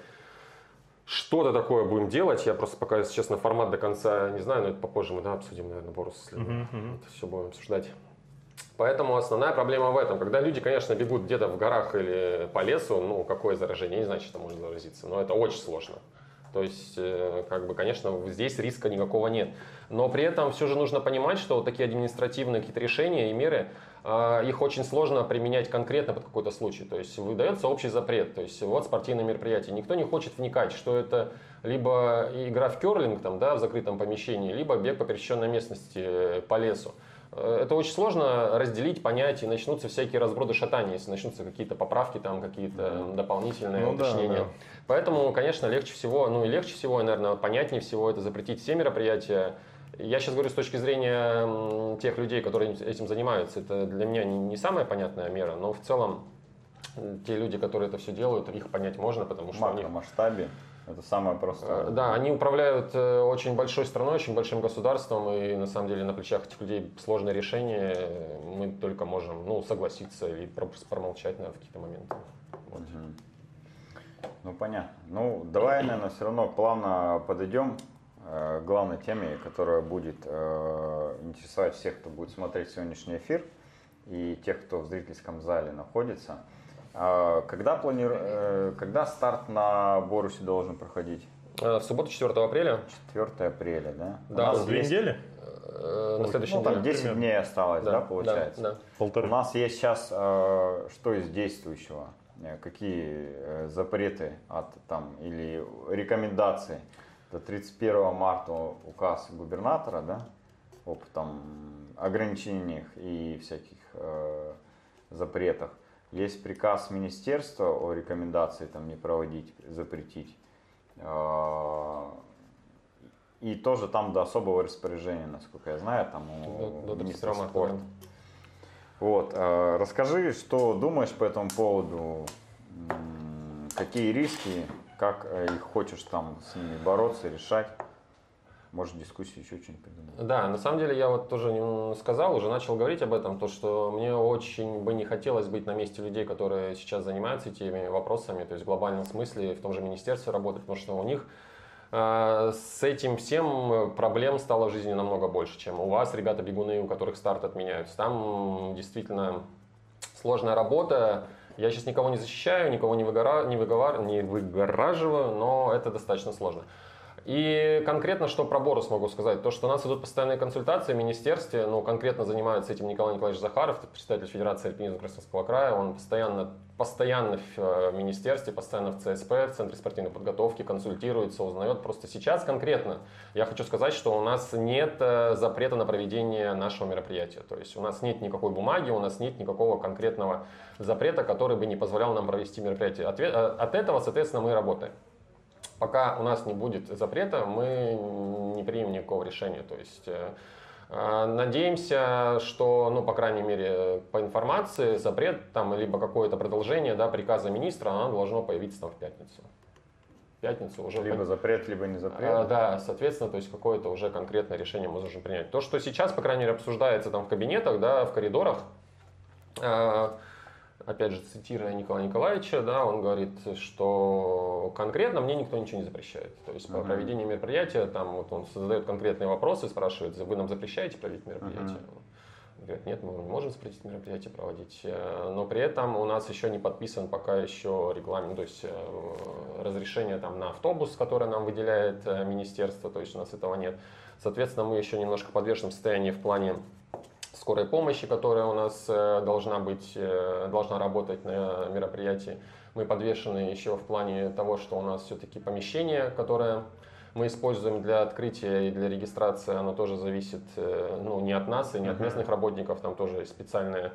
что-то такое будем делать. Я просто пока, если честно, формат до конца не знаю, но это попозже мы да, обсудим, наверное, Борус, если мы это все будем обсуждать. Поэтому основная проблема в этом. Когда люди, конечно, бегут где-то в горах или по лесу, ну, какое заражение, я не знаю, что можно заразиться, но это очень сложно. То есть, э, как бы, конечно, здесь риска никакого нет. Но при этом все же нужно понимать, что вот такие административные какие-то решения и меры, а, их очень сложно применять конкретно под какой-то случай. То есть выдается общий запрет. То есть вот спортивное мероприятие. Никто не хочет вникать, что это либо игра в керлинг там, да, в закрытом помещении, либо бег по пересеченной местности э, по лесу. Э, Это очень сложно разделить, понять, и начнутся всякие разброды шатания, если начнутся какие-то поправки, там какие-то дополнительные
Ну да,
уточнения.
да.
Поэтому, конечно, легче всего, ну и легче всего, и, наверное, понятнее всего это запретить все мероприятия. Я сейчас говорю с точки зрения тех людей, которые этим занимаются. Это для меня не, не самая понятная мера, но в целом те люди, которые это все делают, их понять можно, потому
В
что них
макромасштабе это самое
Э,
простое.
Да, они управляют э, очень большой страной, очень большим государством, и на самом деле на плечах этих людей сложное решение. Э, Мы только можем ну, согласиться или промолчать наверное, в какие-то моменты. Вот.
Ну, понятно. Ну, давай, наверное, все равно плавно подойдем э, к главной теме, которая будет э, интересовать всех, кто будет смотреть сегодняшний эфир, и тех, кто в зрительском зале находится. А, Когда, планиру... э, когда старт на Борусе должен проходить?
Э, В субботу 4 апреля,
4 апреля, да? У
Да,
нас
Две
есть-
недели?
э, на следующей
Ну, там
неделе.
10
примерно.
дней осталось, да, получается?
Да, да.
Полторы.
У нас есть сейчас э, что из действующего? Какие запреты от там или рекомендации? До 31 марта указ губернатора, да, об там ограничениях и всяких э, запретах. Есть приказ министерства о рекомендации там не проводить, запретить. Э, И тоже там до особого распоряжения, насколько я знаю, там у
До- до
министра
31 марта,
спорта. Вот, э, расскажи, что думаешь по этому поводу, какие риски, как э, их хочешь там с ними бороться, решать. Может, дискуссию еще что-нибудь придумать.
Да, на самом деле я вот тоже сказал, уже начал говорить об этом, то что мне очень бы не хотелось быть на месте людей, которые сейчас занимаются этими вопросами, то есть в глобальном смысле в том же министерстве работать, потому что у них э, с этим всем проблем стало в жизни намного больше, чем у вас, ребята бегуны, у которых старт отменяются. Там действительно сложная работа. Я сейчас никого не защищаю, никого не, выгора... не, выговар... не выгораживаю, но это достаточно сложно. И конкретно, что про Борус могу сказать, то, что у нас идут постоянные консультации в министерстве, ну, конкретно занимается этим Николай Николаевич Захаров, представитель Федерации альпинизма Красноярского края, он постоянно, постоянно в э, министерстве, постоянно в ЦСП, в Центре спортивной подготовки, консультируется, узнает. Просто сейчас конкретно я хочу сказать, что у нас нет э, запрета на проведение нашего мероприятия, то есть у нас нет никакой бумаги, у нас нет никакого конкретного запрета, который бы не позволял нам провести мероприятие. Отве- э, От этого, соответственно, мы работаем пока у нас не будет запрета, мы не примем никакого решения. То есть э, э, надеемся, что, ну, по крайней мере, по информации, запрет там либо какое-то продолжение да, приказа министра, оно должно появиться там в пятницу. В пятницу уже
Либо запрет, либо не запрет.
а, да, соответственно, то есть какое-то уже конкретное решение мы должны принять. То, что сейчас, по крайней мере, обсуждается там в кабинетах, да, в коридорах, э, опять же, цитируя Николая Николаевича, да, он говорит, что конкретно мне никто ничего не запрещает. То есть по
Мгм.
проведению мероприятия, там вот он задает конкретные вопросы, спрашивает, вы нам запрещаете проводить мероприятие? говорят, нет, мы не можем запретить мероприятие проводить. Э, но при этом у нас еще не подписан пока еще регламент, то есть э, разрешение там на автобус, которое нам выделяет э, министерство, то есть у нас этого нет. Соответственно, мы еще немножко в подвешенном состоянии в плане скорой помощи, которая у нас должна быть, должна работать на мероприятии. Мы подвешены еще в плане того, что у нас все-таки помещение, которое мы используем для открытия и для регистрации, оно тоже зависит э, ну, не от нас и не от местных работников, там тоже есть специальные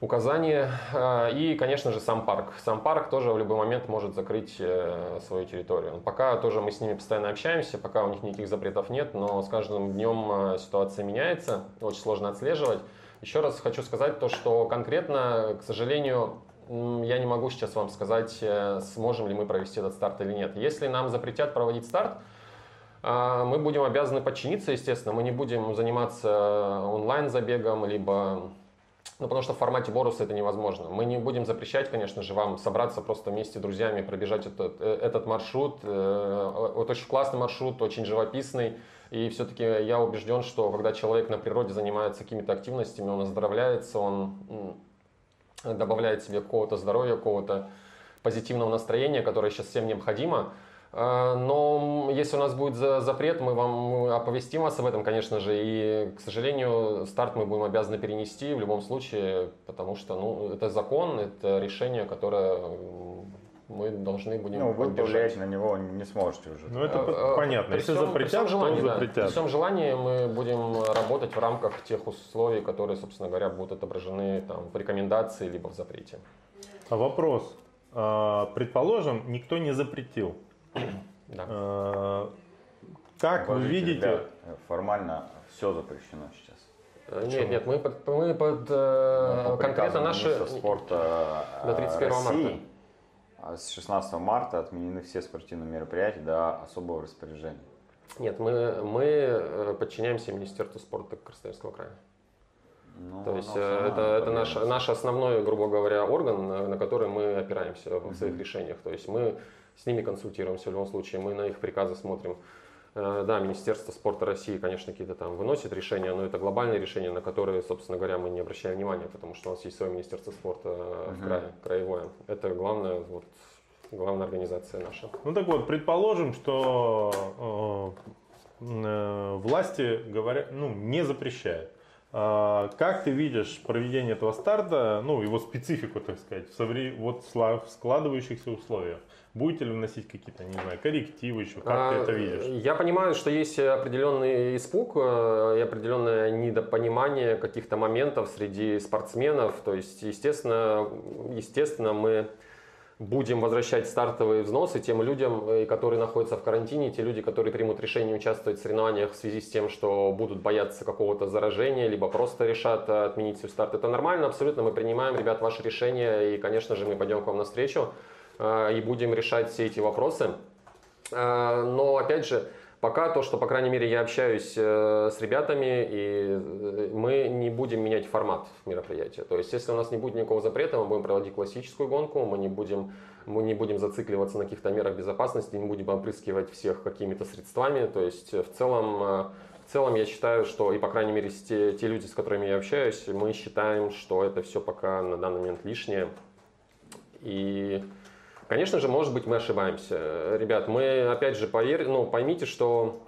указания. А, и, конечно же, сам парк. Сам парк тоже в любой момент может закрыть э, свою территорию. Пока тоже мы с ними постоянно общаемся, пока у них никаких запретов нет, но с каждым днем э, ситуация меняется, очень сложно отслеживать. Еще раз хочу сказать то, что конкретно, к сожалению, я не могу сейчас вам сказать, э, сможем ли мы провести этот старт или нет. Если нам запретят проводить старт, а, мы будем обязаны подчиниться, естественно. Мы не будем заниматься онлайн-забегом, либо... Ну, потому что в формате боруса это невозможно. Мы не будем запрещать, конечно же, вам собраться просто вместе с друзьями, пробежать этот, э, этот маршрут. Это очень классный маршрут, очень живописный. И все-таки я убежден, что когда человек на природе занимается какими-то активностями, он оздоровляется, он добавляет себе какого-то здоровья, какого-то позитивного настроения, которое сейчас всем необходимо. А, но если у нас будет запрет, мы вам оповестим вас об этом, конечно же. И, к сожалению, старт мы будем обязаны перенести в любом случае, потому что ну, это закон, это решение, которое мы должны будем
Ну, вы повлиять на него не сможете уже.
Ну, это а, понятно. Если всем, запретят, при всем желании, то запретят. Да,
при всем желании мы будем работать в рамках тех условий, которые, собственно говоря, будут отображены там, в рекомендации либо в запрете.
А вопрос. А, предположим, никто не запретил.
Да. А,
как вы видите...
формально все запрещено сейчас.
Э, нет, нет, мы под, мы под э, ну, конкретно наши...
спорта
до 31 России, марта
а с 16 марта отменены все спортивные мероприятия до особого распоряжения.
Нет, мы, мы э, подчиняемся Министерству спорта Красноярского края. Ну, То есть э, это, это наш, наш основной, грубо говоря, орган, на, на который мы опираемся в своих решениях. То есть мы с ними консультируемся в любом случае, мы на их приказы смотрим. Э, да, Министерство спорта России, конечно, какие-то там выносит решения, но это глобальные решения, на которые, собственно говоря, мы не обращаем внимания, потому что у нас есть свое Министерство спорта uh-huh. в крае, краевое. Это главная, вот, главная организация наша.
Ну так вот, предположим, что э, э, власти говорят, ну, не запрещают. Э, как ты видишь проведение этого старта, ну, его специфику, так сказать, в, совре... вот, в складывающихся условиях? Будете ли вносить какие-то, не знаю, коррективы еще? Как а, ты это видишь?
Я понимаю, что есть определенный испуг э, и определенное недопонимание каких-то моментов среди спортсменов. То есть, естественно, естественно мы будем возвращать стартовые взносы тем людям, э, которые находятся в карантине, те люди, которые примут решение участвовать в соревнованиях в связи с тем, что будут бояться какого-то заражения, либо просто решат э, отменить свой старт. Это нормально, абсолютно. Мы принимаем, ребят, ваше решение, и, конечно же, мы пойдем к вам навстречу. Э, и будем решать все эти вопросы. Э, но, опять же, Пока то, что, по крайней мере, я общаюсь э, с ребятами, и мы не будем менять формат мероприятия. То есть, если у нас не будет никакого запрета, мы будем проводить классическую гонку, мы не будем, мы не будем зацикливаться на каких-то мерах безопасности, не будем опрыскивать всех какими-то средствами. То есть, в целом, в целом я считаю, что, и по крайней мере, те, те люди, с которыми я общаюсь, мы считаем, что это все пока на данный момент лишнее. И Конечно же, может быть, мы ошибаемся. Ребят, мы, опять же, поверь, ну, поймите, что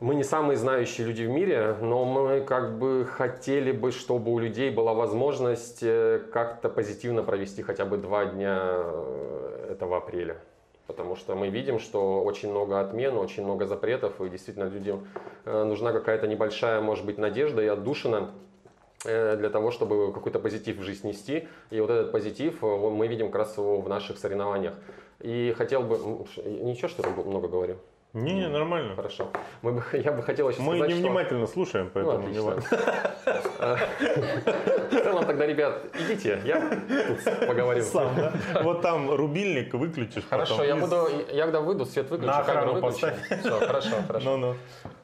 мы не самые знающие люди в мире, но мы как бы хотели бы, чтобы у людей была возможность э, как-то позитивно провести хотя бы два дня э, этого апреля. Потому что мы видим, что очень много отмен, очень много запретов, и действительно людям э, нужна какая-то небольшая, может быть, надежда и отдушина для того, чтобы какой-то позитив в жизнь нести. И вот этот позитив э, мы видим как раз в наших соревнованиях. И хотел бы... Ничего, что я много говорю?
Не, не, нормально.
Хорошо. Мы бы, <laughs> я бы хотел еще
Мы
сказать,
невнимательно
что...
слушаем, поэтому ну,
не важно. В целом тогда, ребят, идите, я тут поговорю.
Сам, да? <laughs> Вот там рубильник выключишь.
Хорошо, я буду, я когда выйду, свет выключу, камеру выключу. <laughs> Все, хорошо, хорошо.
Ну,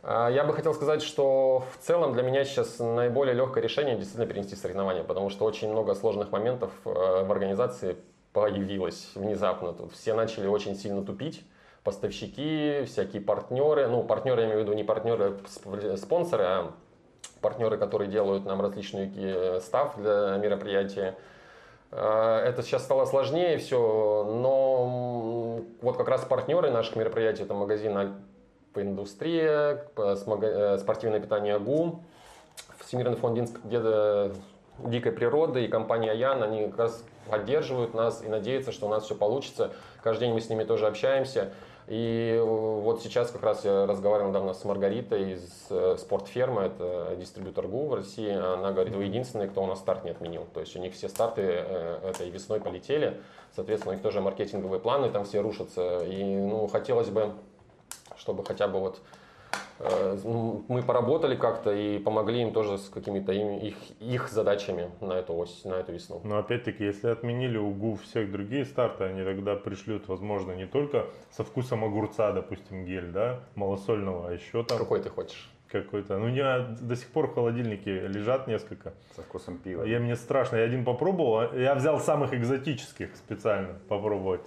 ну.
Я бы хотел сказать, что в целом для меня сейчас наиболее легкое решение действительно перенести соревнования, потому что очень много сложных моментов э, в организации появилось внезапно. Тут все начали очень сильно тупить поставщики, всякие партнеры, ну, партнеры, я имею в виду не партнеры, спонсоры, а партнеры, которые делают нам различные э, став для мероприятия. Э, Это сейчас стало сложнее все, но вот как раз партнеры наших мероприятий, это магазин Индустрия, э, спортивное питание ГУ, Всемирный фонд деда дикой природы и компания Ян, они как раз поддерживают нас и надеются, что у нас все получится. Каждый день мы с ними тоже общаемся. И э, вот сейчас как раз я разговаривал недавно с Маргаритой из э, Спортфермы, это дистрибьютор ГУ в России. Она говорит, вы единственный, кто у нас старт не отменил. То есть у них все старты э, этой весной полетели. Соответственно, у них тоже маркетинговые планы там все рушатся. И ну, хотелось бы, чтобы хотя бы вот мы поработали как-то и помогли им тоже с какими-то им- их, их задачами на эту ось, на эту весну.
Но опять-таки, если отменили УГУ всех другие старты, они тогда пришлют, возможно, не только со вкусом огурца, допустим, гель, да, малосольного, а еще там
Какой ты хочешь?
какой-то. Ну, у меня до сих пор в холодильнике лежат несколько.
Со вкусом пива.
Я мне страшно, я один попробовал, а я взял самых экзотических специально попробовать.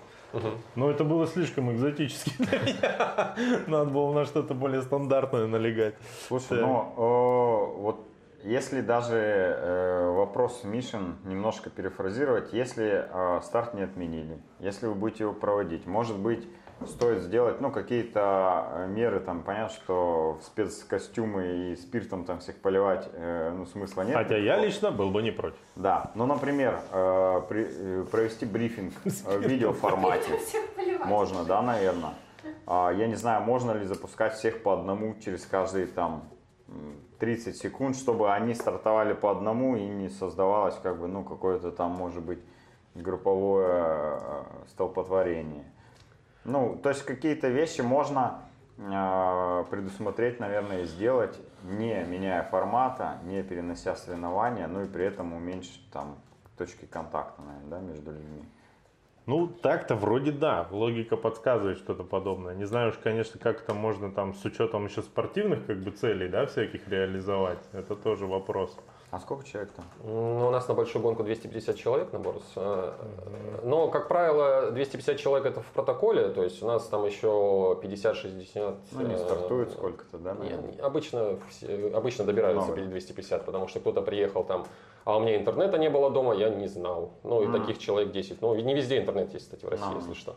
Но это было слишком экзотически для <laughs> меня. Надо было на что-то более стандартное налегать.
Слушай,
Да.
ну э, вот если даже э, вопрос Мишин немножко перефразировать, если э, старт не отменили, если вы будете его проводить, может быть, стоит сделать, ну, какие-то э, меры, там, понятно, что в спецкостюмы и спиртом там всех поливать, э, ну, смысла нет.
Хотя я лично был бы не против.
Да, ну, например, э, при- э, провести брифинг э, в видеоформате. <laughs> Можно, да, наверное. А, я не знаю, можно ли запускать всех по одному через каждые там м, 30 секунд, чтобы они стартовали по одному и не создавалось как бы, ну, какое-то там, может быть, групповое столпотворение. Ну, то есть какие-то вещи можно э, предусмотреть, наверное, и сделать, не меняя формата, не перенося соревнования, ну и при этом уменьшить там точки контакта, наверное, да, между людьми.
Ну, так-то вроде да, логика подсказывает что-то подобное. Не знаю уж, конечно, как это можно там с учетом еще спортивных как бы целей, да, всяких реализовать. Это тоже вопрос.
А сколько человек там?
Ну, у нас на большую гонку 250 человек на Борус. Э, Но, как правило, 250 человек это в протоколе, то есть у нас там еще 50-60.
Ну, не
э,
стартует сколько-то, да,
Не,
наверное?
не, обычно, обычно добираются
Много.
перед 250, потому что кто-то приехал там, а у меня интернета не было дома, я не знал. Ну, и
М.
таких человек 10. Ну, не везде интернет есть, кстати, в России,
Ну.
если что.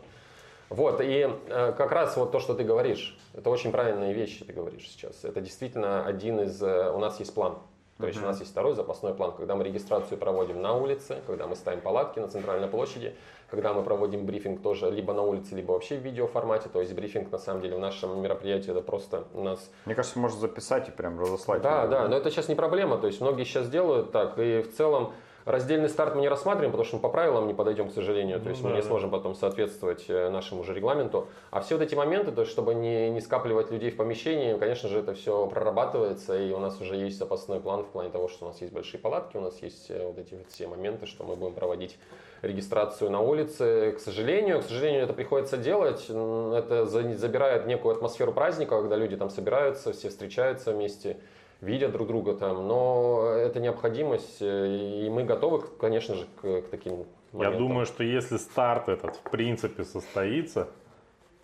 Вот, и э, как раз вот то, что ты говоришь, это очень правильные вещи ты говоришь сейчас. Это действительно один из... э, у нас есть план. То есть у нас есть второй запасной план, когда мы регистрацию проводим на улице, когда мы ставим палатки на центральной площади, когда мы проводим брифинг тоже либо на улице, либо вообще в видеоформате. То есть брифинг на самом деле в нашем мероприятии это просто у нас
Мне кажется, можно записать и прям разослать.
да,
его,
да, но это сейчас не проблема. То есть многие сейчас делают так. И в целом раздельный старт мы не рассматриваем, потому что мы по правилам не подойдем, к сожалению. То
Ну
есть мы
да,
не
да.
сможем потом соответствовать э, нашему же регламенту. А все вот эти моменты, то есть чтобы не, не скапливать людей в помещении, конечно же, это все прорабатывается. И у нас уже есть запасной план в плане того, что у нас есть большие палатки, у нас есть э, вот эти вот все моменты, что мы будем проводить регистрацию на улице. К сожалению, к сожалению, это приходится делать. Это за- забирает некую атмосферу праздника, когда люди там собираются, все встречаются вместе, видят друг друга там. Но это необходимость, э, и мы готовы, конечно же, к, к таким
Я
моментам.
думаю, что если старт этот в принципе состоится,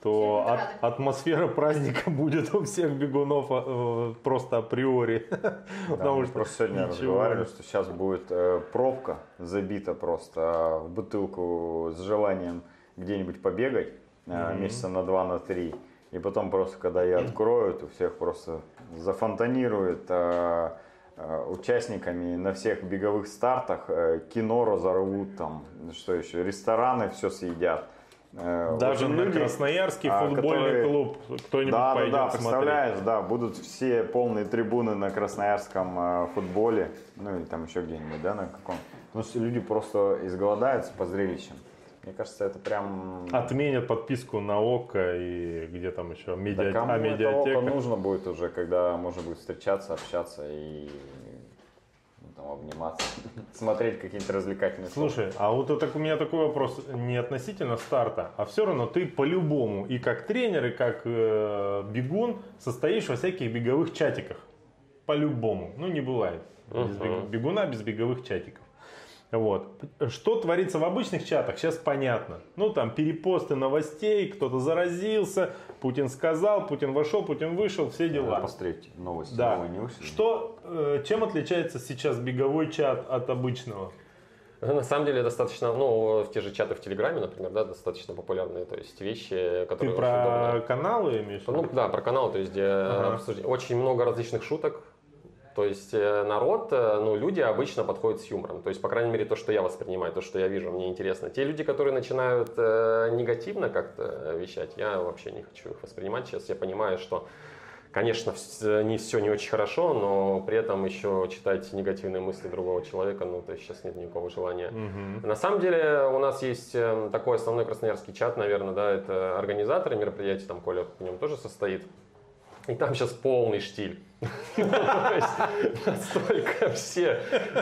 то от- атмосфера праздника <laughs> будет у всех бегунов э, просто априори. <laughs>
Да,
Потому
мы
что
просто сегодня
ничего.
разговаривали, что сейчас будет э, пробка забита просто в бутылку с желанием где-нибудь побегать э,
Мгм.
месяца на два, на три. И потом просто, когда я <clears throat> открою, то всех просто зафонтанирует э, э, участниками на всех беговых стартах, э, кино разорвут там, что еще, рестораны все съедят. Э,
даже на
люди-
Красноярский
а,
футбольный
которые-
клуб кто-нибудь
да, да,
пойдет
да,
смотреть.
представляешь, да, будут все полные трибуны на красноярском э, футболе, ну и там еще где-нибудь, да, на каком. Потому что люди просто изголодаются по зрелищам. Мне кажется, это прям...
Отменят подписку на ОККО и где там еще
Да
медиа...
кому
а,
это
медиатека.
око нужно будет уже, когда можно будет встречаться, общаться и ну, там, обниматься, <laughs> смотреть какие-то развлекательные.
Слушай, а вот это у меня такой вопрос не относительно старта, а все равно ты по-любому и как тренер, и как э, бегун состоишь во всяких беговых чатиках. По-любому. Ну, не бывает. Без бегуна без беговых чатиков. Вот. Что творится в обычных чатах, сейчас понятно. Ну, там перепосты новостей, кто-то заразился, Путин сказал, Путин вошел, Путин вышел, все дела.
Посмотреть новости,
Да.
новые вышли.
Что, э, чем отличается сейчас беговой чат от обычного?
На самом деле достаточно, ну, в те же чаты в Телеграме, например, да, достаточно популярные, то есть вещи,
Ты
которые очень
про
удобно.
каналы имеешь? в виду?
Ну да, про канал, то есть где
Ага.
обсуждение- очень много различных шуток. То есть э, народ, э, ну люди обычно подходят с юмором. То есть, по крайней мере, то, что я воспринимаю, то, что я вижу, мне интересно. Те люди, которые начинают э, негативно как-то вещать, я вообще не хочу их воспринимать. Сейчас я понимаю, что, конечно, не все не очень хорошо, но при этом еще читать негативные мысли другого человека, ну, то есть сейчас нет никакого желания.
Мгм.
На самом деле у нас есть э, такой основной красноярский чат, наверное, да, это организаторы мероприятий, там Коля в нем тоже состоит. И там сейчас полный штиль. <laughs> Настолько все,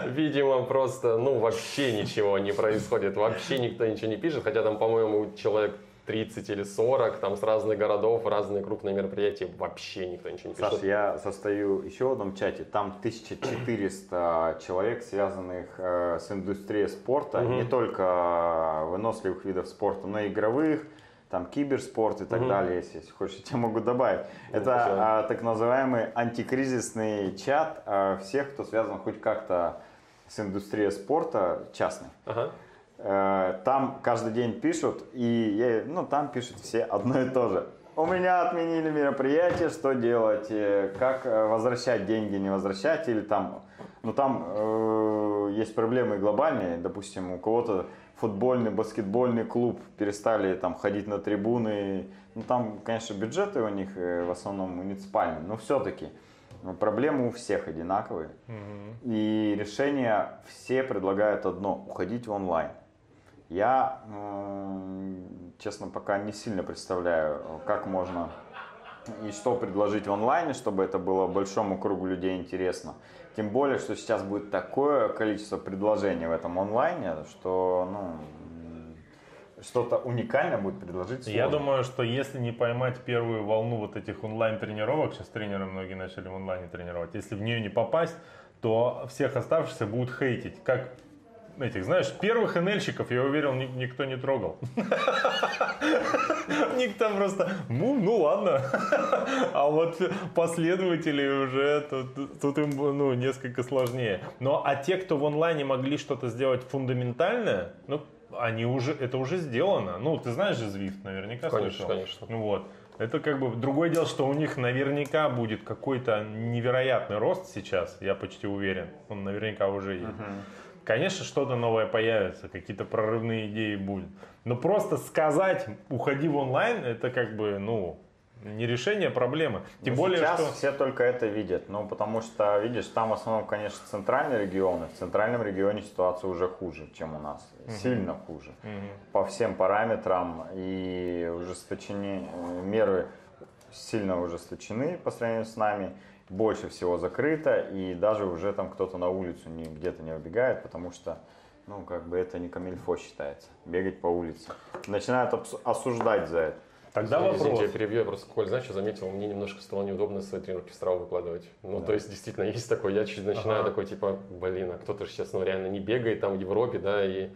видимо, просто, ну, вообще ничего не происходит, вообще никто ничего не пишет, хотя там, по-моему, человек 30 или 40, там с разных городов, разные крупные мероприятия, вообще никто ничего не
Саш,
пишет.
я состою еще в одном чате, там 1400 человек, связанных э, с индустрией спорта,
Мгм.
не только выносливых видов спорта, но и игровых, там киберспорт и так
Мгм.
далее, если, если хочешь, я тебе могу добавить.
Ну,
Это а, так называемый антикризисный чат а, всех, кто связан хоть как-то с индустрией спорта частный.
Ага.
Э, Там каждый день пишут, и я- ну, там пишут все одно и то же. У меня отменили мероприятие, что делать, э, как э, возвращать деньги, не возвращать, или там, ну там э, есть проблемы глобальные, допустим, у кого-то футбольный, баскетбольный клуб перестали там ходить на трибуны, ну там, конечно, бюджеты у них э, в основном муниципальные, но все-таки проблемы у всех одинаковые.
Мгм.
И решение все предлагают одно – уходить в онлайн. Я, м, честно, пока не сильно представляю, как можно и что предложить в онлайне, чтобы это было большому кругу людей интересно. Тем более, что сейчас будет такое количество предложений в этом онлайне, что ну, что-то уникальное будет предложить
Я
сложно.
думаю, что если не поймать первую волну вот этих онлайн-тренировок, сейчас тренеры многие начали в онлайне тренировать, если в нее не попасть, то всех оставшихся будут хейтить. Как этих, знаешь, первых НЛьщиков, я уверен, ни- никто не трогал. Никто просто, ну, ну ладно. А вот последователи уже, тут, тут им ну, несколько сложнее. Но а те, кто в онлайне могли что-то сделать фундаментальное, ну, они уже, это уже сделано. Ну, ты знаешь же Zwift, наверняка
Конечно,
слышал.
конечно.
Ну вот. Это как бы другое дело, что у них наверняка будет какой-то невероятный рост сейчас, я почти уверен. Он наверняка уже есть. Конечно, что-то новое появится, какие-то прорывные идеи будут. Но просто сказать, уходи в онлайн, это как бы, ну, не решение проблемы. Тем
Ну,
более,
сейчас
что...
все только это видят. Ну, потому что, видишь, там в основном, конечно, центральные регионы. В центральном регионе ситуация уже хуже, чем у нас. Сильно хуже.
Мгм.
По всем параметрам. И ужесточение, меры сильно ужесточены по сравнению с нами. Больше всего закрыто. И даже уже там кто-то на улицу не, где-то не убегает, потому что ну, как бы это не камильфо считается. Бегать по улице. Начинают осуждать за это.
Тогда
Извините,
вопрос.
я перебью, я просто, Коль, знаешь, что заметил? Мне немножко стало неудобно свои тренировки в Страу выкладывать. Ну, то есть, действительно, есть такое, я чуть начинаю
Ага.
такой, типа, блин, а кто-то же сейчас, ну, реально не бегает там в Европе, да, и,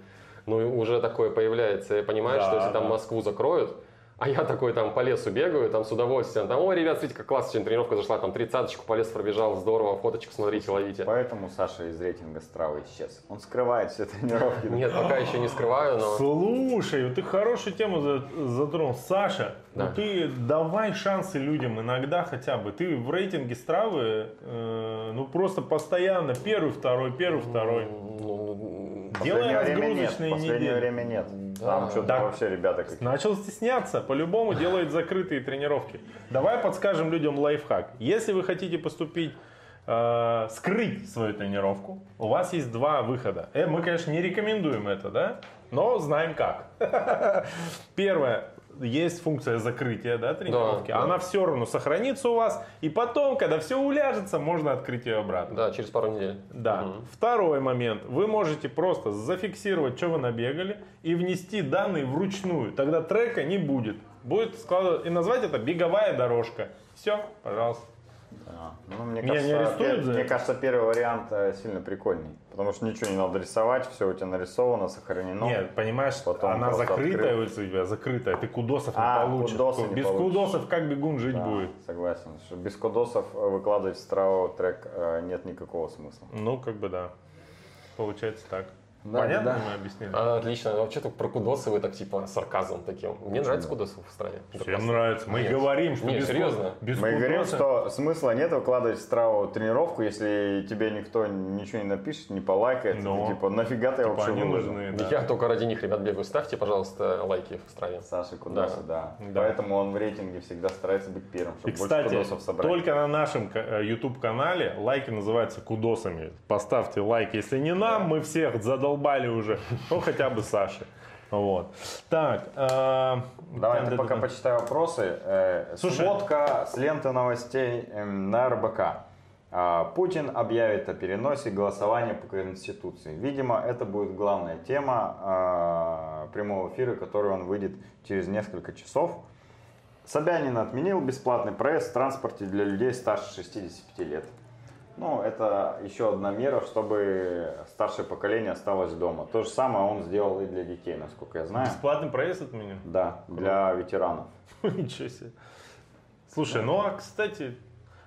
ну, и уже такое появляется. Я понимаю,
Да,
что если там
да.
Москву закроют, а я такой там по лесу бегаю, там с удовольствием, там, ой, ребят, смотрите, как классно, сегодня тренировка зашла, там тридцаточку по лесу пробежал, здорово, фоточку смотрите, ловите.
Поэтому Саша из рейтинга Стравы исчез. Он скрывает все тренировки.
Нет, пока еще не скрываю, но...
Слушай, вот ты хорошую тему за- затронул. Саша,
Да.
ну ты давай шансы людям иногда хотя бы. Ты в рейтинге стравы, э, ну просто постоянно первый, второй, первый, второй.
Ну,
Нет.
разгрузочные
В последнее
недели.
время нет.
Да.
Там что-то
Так.
вообще ребята как
Начал стесняться, по-любому делает закрытые тренировки. Давай подскажем людям лайфхак. Если вы хотите поступить, э, скрыть свою тренировку, у вас есть два выхода. Э, мы, конечно, не рекомендуем это, да? Но знаем как. <laughs> Первое. Есть функция закрытия да, тренировки.
Да, да.
Она все равно сохранится у вас. И потом, когда все уляжется, можно открыть ее обратно.
Да, через пару недель.
Да.
Мгм.
Второй момент. Вы можете просто зафиксировать, что вы набегали, и внести данные вручную. Тогда трека не будет. Будет складывать, и назвать это беговая дорожка. Все, пожалуйста.
Да. Ну, мне,
Меня не
кажется,
арестуют
пер-
за
мне кажется, первый вариант э, сильно прикольный. Потому что ничего не надо рисовать, все у тебя нарисовано, сохранено.
Нет, понимаешь,
потом
она закрытая
открыл.
у тебя, закрытая, ты кудосов
А,
не получишь.
кудосы не
Без
получишь.
кудосов как бегун жить
Да,
будет?
согласен. Что без кодосов э, выкладывать в трек э, нет никакого смысла.
Ну, как бы да. Получается так.
Да,
Понятно
да.
мы объяснили?
А, отлично. А вообще так про кудосы вы так типа сарказм таким. Мне нравится кудосы в стране.
Всем нравится. Мы
Нет.
говорим, что
Не,
без,
серьезно.
без
Мы говорим,
кудоса-
что смысла нет выкладывать Страву тренировку, если тебе никто ничего не напишет, не полайкает.
Ну,
ты, типа, нафига ты
типа,
вообще
они
выложил?
нужны. да.
Я только ради них, ребят, бегаю. Ставьте, пожалуйста, лайки в страве.
Саша Кудоса, да.
Да.
Поэтому он в рейтинге всегда старается быть первым, чтобы
И,
больше
кстати,
кудосов собрать.
только на нашем э, YouTube-канале лайки называются кудосами. Поставьте лайк, если не нам, мы всех задолбали уже, <laughs> ну хотя бы Саше. Вот. Так. э,
Давай,
да,
пока
да.
почитай вопросы. Э,
Слушай.
Сводка с ленты новостей эм, на РБК. А, Путин объявит о переносе голосования по Конституции. Видимо, это будет главная тема а, прямого эфира, который он выйдет через несколько часов. Собянин отменил бесплатный проезд в транспорте для людей старше 65 лет. Ну, это еще одна мера, чтобы старшее поколение осталось дома. То же самое он сделал и для детей, насколько я знаю.
Бесплатный проезд отменен?
Да, для ветеранов. <laughs>
Ничего себе. Слушай, ну а кстати,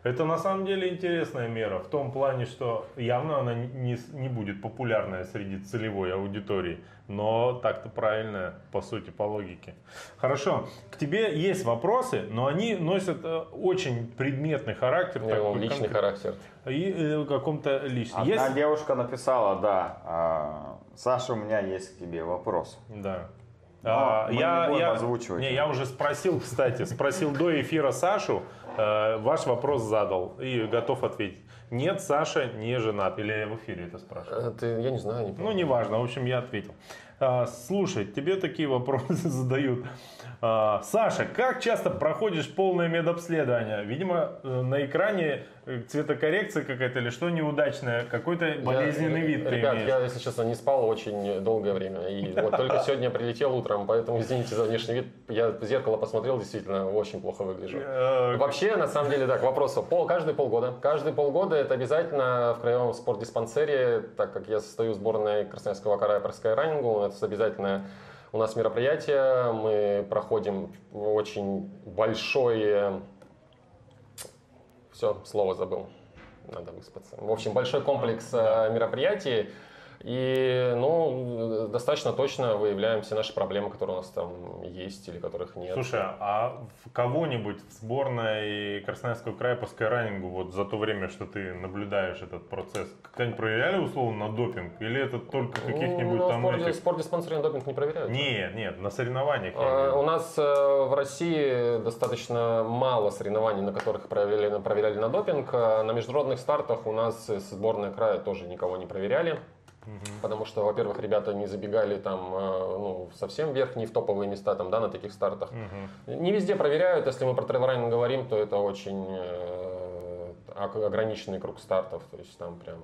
это на самом деле интересная мера в том плане, что явно она не, не будет популярная среди целевой аудитории, но так-то правильная, по сути, по логике. Хорошо, к тебе есть вопросы, но они носят э, очень предметный характер. Такой
личный
конкрет-
характер.
И э, каком-то личном.
Одна
Есть?
девушка написала, да, а, Саша, у меня есть к тебе вопрос.
Да.
Но
А,
мы не
я,
будем
я,
озвучивать
не, я уже спросил, кстати, спросил до эфира Сашу, ваш вопрос задал и готов ответить. Нет, Саша не женат. Или я в эфире это спрашиваю?
Э, Ты, я не знаю, не помню.
Ну, неважно, в общем, я ответил. А, Слушай, тебе такие вопросы <laughs> задают. Саша, как часто проходишь полное медобследование? Видимо, э, на экране э, цветокоррекция какая-то или что неудачное, какой-то болезненный
Я-
вид ты
Ребят,
имеешь.
я, если честно, не спал очень долгое время. И <laughs> вот только сегодня прилетел утром, поэтому извините за внешний вид. Я в зеркало посмотрел, действительно, очень плохо выгляжу.
Э,
Вообще, на самом деле, да, к вопросу. Пол, каждые полгода. Каждые полгода это обязательно в краевом спортдиспансере, так как я состою в сборной Красноярского края по скайранингу, это обязательно у нас мероприятие. Мы проходим очень большое... Все, слово забыл. Надо выспаться. В общем, большой комплекс э, мероприятий. И, ну, достаточно точно выявляем все наши проблемы, которые у нас там есть или которых нет.
Слушай, а в кого-нибудь в сборной Красноярского края по скайранингу вот за то время, что ты наблюдаешь этот процесс, когда-нибудь проверяли условно на допинг? Или это только каких-нибудь
ну,
там
в спорте,
этих?
спортдиспансере допинг не проверяют.
Нет, нет, на соревнованиях.
А. У нас э, в России достаточно мало соревнований, на которых проверяли, проверяли на допинг. А На международных стартах у нас с сборной края тоже никого не проверяли. Потому что, во-первых, ребята не забегали там э, ну, совсем вверх, не в топовые места там, да, на таких стартах.
Мгм.
Не везде проверяют. Если мы про трейлраннинг говорим, то это очень э, ог- ограниченный круг стартов. То есть там прям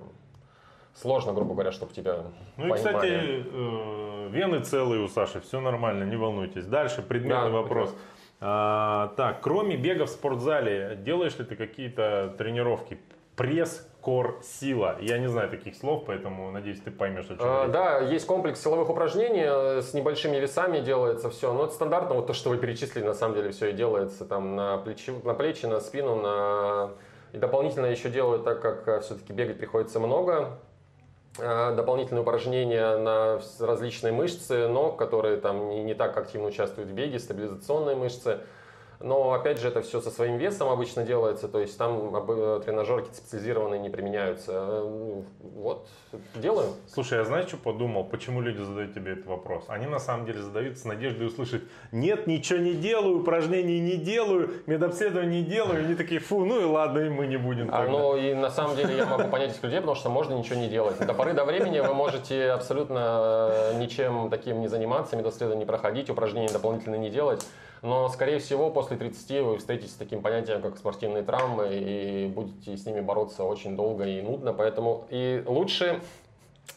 сложно, грубо говоря, чтобы тебя
Ну и,
понимали.
кстати, э, вены целые у Саши, все нормально, не волнуйтесь. Дальше предметный
Да,
вопрос. А, так, кроме бега в спортзале, делаешь ли ты какие-то тренировки? Пресс, кор, сила. Я не знаю таких слов, поэтому надеюсь, ты поймешь, о чем
А,
речь.
Да, есть комплекс силовых упражнений э, с небольшими весами делается все. Но это стандартно, вот то, что вы перечислили, на самом деле все и делается там на плечи, на, плечи, на спину, на... И дополнительно еще делают, так как все-таки бегать приходится много, э, дополнительные упражнения на различные мышцы ног, которые там не, не так активно участвуют в беге, стабилизационные мышцы. Но опять же это все со своим весом обычно делается, то есть там э, тренажерки специализированные не применяются. Э, ну, Вот, делаем.
Слушай, я знаешь, что подумал? Почему люди задают тебе этот вопрос? Они на самом деле задают с надеждой услышать «Нет, ничего не делаю, упражнений не делаю, медобследование не делаю». И они такие «Фу, ну и ладно, и мы не будем
А,
тогда».
ну и на самом деле я могу понять этих людей, потому что можно ничего не делать. До поры до времени вы можете абсолютно э, ничем таким не заниматься, медосследование не проходить, упражнения дополнительно не делать. Но, скорее всего, после 30 вы встретитесь с таким понятием, как спортивные травмы, и будете с ними бороться очень долго и нудно. Поэтому и лучше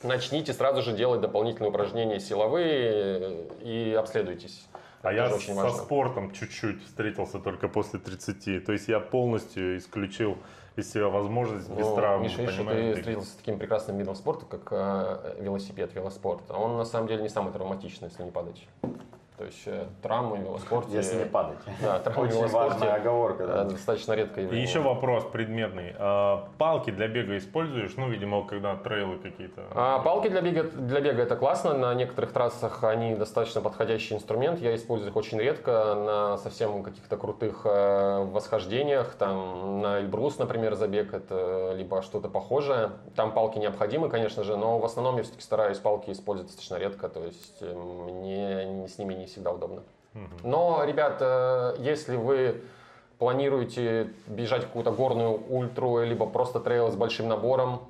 начните сразу же делать дополнительные упражнения силовые и обследуйтесь.
А
Это
я
очень
со
важно.
спортом чуть-чуть встретился только после 30. То есть я полностью исключил из себя возможность без
Ну,
травм.
Миша, видишь, ты встретился с таким прекрасным видом спорта, как э, велосипед, велоспорт. А Он на самом деле не самый травматичный, если не падать. То есть э, травмы в велоспорте...
Если не падать.
Да, травмы
Очень важная оговорка. да.
достаточно редкое
И
явление.
еще вопрос предметный. А, Палки для бега используешь? Ну, видимо, когда трейлы какие-то.
А палки для бега, для бега это классно. На некоторых трассах они достаточно подходящий инструмент. Я использую их очень редко на совсем каких-то крутых э, восхождениях. Там на Эльбрус, например, забег это либо что-то похожее. Там палки необходимы, конечно же, но в основном я все-таки стараюсь палки использовать достаточно редко. То есть э, мне не- с ними не всегда удобно. Но, ребят, э, если вы планируете бежать какую-то горную ультру, либо просто трейл с большим набором,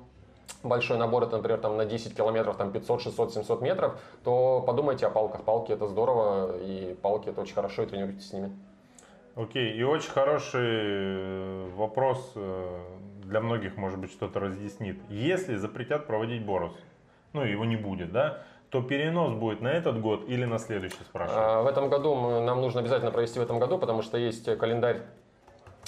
большой набор, это, например, там, на 10 километров, там 500, 600, 700 метров, то подумайте о палках. Палки это здорово, и палки это очень хорошо, и тренируйтесь с ними.
Окей, и очень хороший э, вопрос э, для многих, может быть, что-то разъяснит. Если запретят проводить Борус, ну, его не будет, да, то перенос будет на этот год или на следующий, спрашиваю.
А, В этом году мы- нам нужно обязательно провести в этом году, потому что есть календарь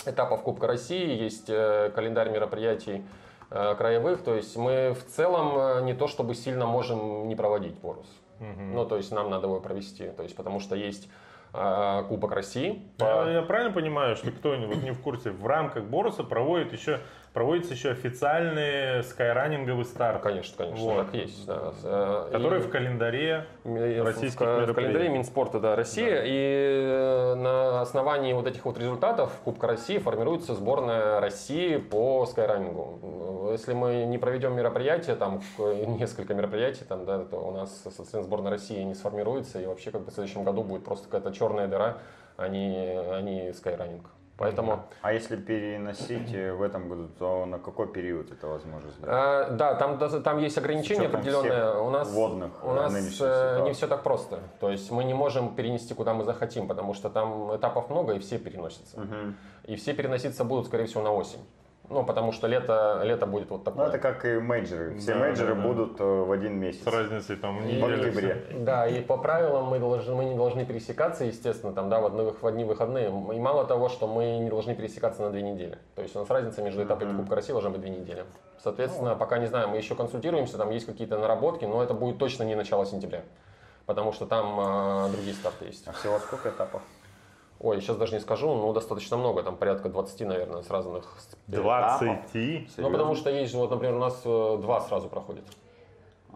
этапов Кубка России, есть э, календарь мероприятий э, краевых, то есть мы в целом э, не то чтобы сильно можем не проводить Борус.
Мгм.
Ну, то есть нам надо его провести, то есть потому что есть э, Кубок России.
Я, я правильно понимаю, что кто-нибудь не в курсе, в рамках Боруса проводит еще, проводятся еще официальные скайранинговые старты,
Конечно, конечно,
Вот.
так есть. да. Э,
которые
и-
в календаре
в,
российских
в, в календаре Минспорта да, России. И э, на основании вот этих вот результатов Кубка России формируется сборная России по скайранингу. Если мы не проведем мероприятие, там э, несколько мероприятий, там, да, то у нас, соответственно, сборная России не сформируется. И вообще как бы в следующем году будет просто какая-то черная дыра, а не, а не скайранинг. Поэтому
А если переносить э, в этом году, то на какой период это возможно сделать?
А, да, там, там есть ограничения определенные. У нас,
вводных,
у нас э, не все так просто. То есть мы не можем перенести куда мы захотим, потому что там этапов много и все переносятся.
Мгм.
И все переноситься будут, скорее всего, на осень. Ну, потому что лето, лето будет вот
Ну,
такое.
это как и мейджоры. Все
Да,
мейджоры
да, да.
будут э, в один месяц.
с разницей там
В
недели.
октябре.
Да, и по правилам мы, должны, мы не должны пересекаться, естественно, там, да, в, одни, в одни выходные. И мало того, что мы не должны пересекаться на две недели. То есть у нас разница между этапами Кубка России должна быть две недели. Соответственно, пока не знаю, мы еще консультируемся, там есть какие-то наработки, но это будет точно не начало сентября. Потому что там э, другие старты есть.
А всего сколько этапов?
Ой, сейчас даже не скажу, но достаточно много, там порядка 20, наверное, с разных...
20.
Ну, потому что есть, вот, например, у нас э, два сразу проходят.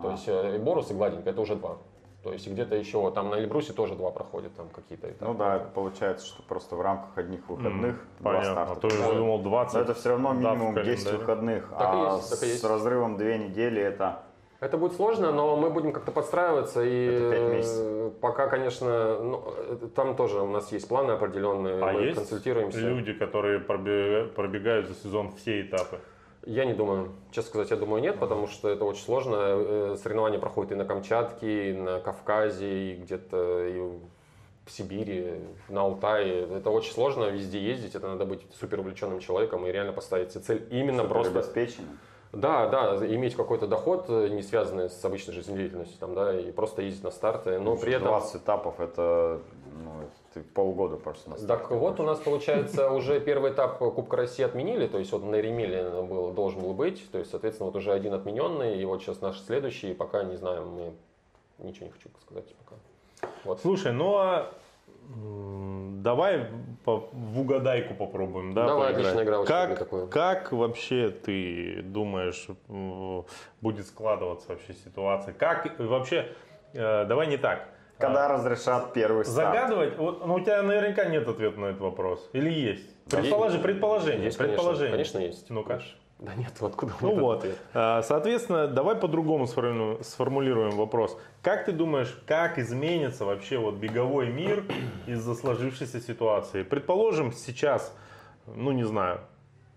То есть э, и Борус, и Гладенько, это уже два. То есть где-то еще, там на Эльбрусе тоже два проходят, там какие-то этапы.
Ну да, получается, что просто в рамках одних выходных два
Понятно. А
старта.
то я думал 20.
Но это все равно минимум 10
календаре.
выходных.
Так
а
есть, так и есть.
с разрывом две недели это
Это будет сложно, но мы будем как-то подстраиваться. И
Это
э, пока, конечно, ну, э, там тоже у нас есть планы определенные,
А
мы
есть
консультируемся.
люди, которые пробе- пробегают за сезон все этапы?
Я не думаю. Честно сказать, я думаю, нет, потому что это очень сложно. Э, Соревнования проходят и на Камчатке, и на Кавказе, и где-то и в Сибири, на Алтае. Это очень сложно везде ездить, это надо быть супер увлеченным человеком и реально поставить себе цель именно просто...
обеспечено.
Да, да, иметь какой-то доход, э, не связанный с обычной жизнедеятельностью, там, да, и просто ездить на старты, но при этом...
20 этапов это ну, ты полгода просто на
Так
старте
вот, у нас получается <laughs> уже первый этап Кубка России отменили, то есть вот на Еремеле был, должен был быть, то есть, соответственно, вот уже один отмененный, и вот сейчас наш следующий, пока не знаем, мы ничего не хочу сказать пока. Вот.
Слушай, ну а давай по- в угадайку попробуем, да?
Давай,
поиграть?
отличная игра, очень
Как, как вообще ты думаешь, будет складываться вообще ситуация? Как вообще, э, давай не так.
Когда разрешат первый старт?
Загадывать, вот, ну у тебя наверняка нет ответа на этот вопрос. Или есть? Предположи, предположение,
есть, конечно,
предположение.
Конечно, есть.
Ну-ка.
Да нет, откуда
Ну вот,
ответ?
А, соответственно, давай по-другому сформулируем, вопрос. Как ты думаешь, как изменится вообще вот беговой мир <clears throat> из-за сложившейся ситуации? Предположим, сейчас, ну не знаю,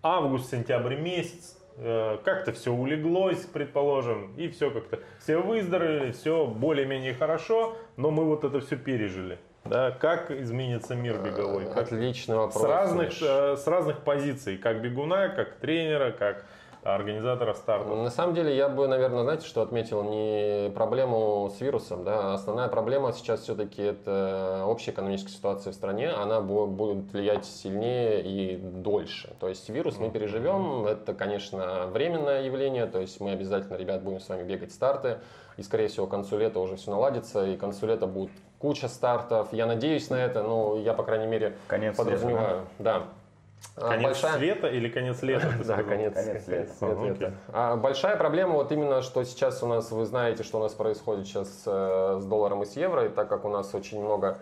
август-сентябрь месяц, э, как-то все улеглось, предположим, и все как-то, все выздоровели, все более-менее хорошо, но мы вот это все пережили. Да? Как изменится мир беговой? Как-
Отличный вопрос.
с разных,
Миш.
э, с разных позиций, как бегуна, как тренера, как организаторов стартов.
На самом деле, я бы, наверное, знаете, что отметил не проблему с вирусом, да, основная проблема сейчас все-таки это общая экономическая ситуация в стране, она бу- будет влиять сильнее и дольше. То есть вирус мы переживем, это, конечно, временное явление, то есть мы обязательно, ребят, будем с вами бегать старты, и, скорее всего, к концу лета уже все наладится, и к концу лета будет куча стартов. Я надеюсь на это, ну, я, по крайней мере,
Конец
подразумеваю. Да. А,
Конец
большая-
света или конец лета? <laughs>
да, конец,
Конец лета.
света. А большая проблема вот именно, что сейчас у нас, вы знаете, что у нас происходит сейчас э, с долларом и с евро, и так как у нас очень много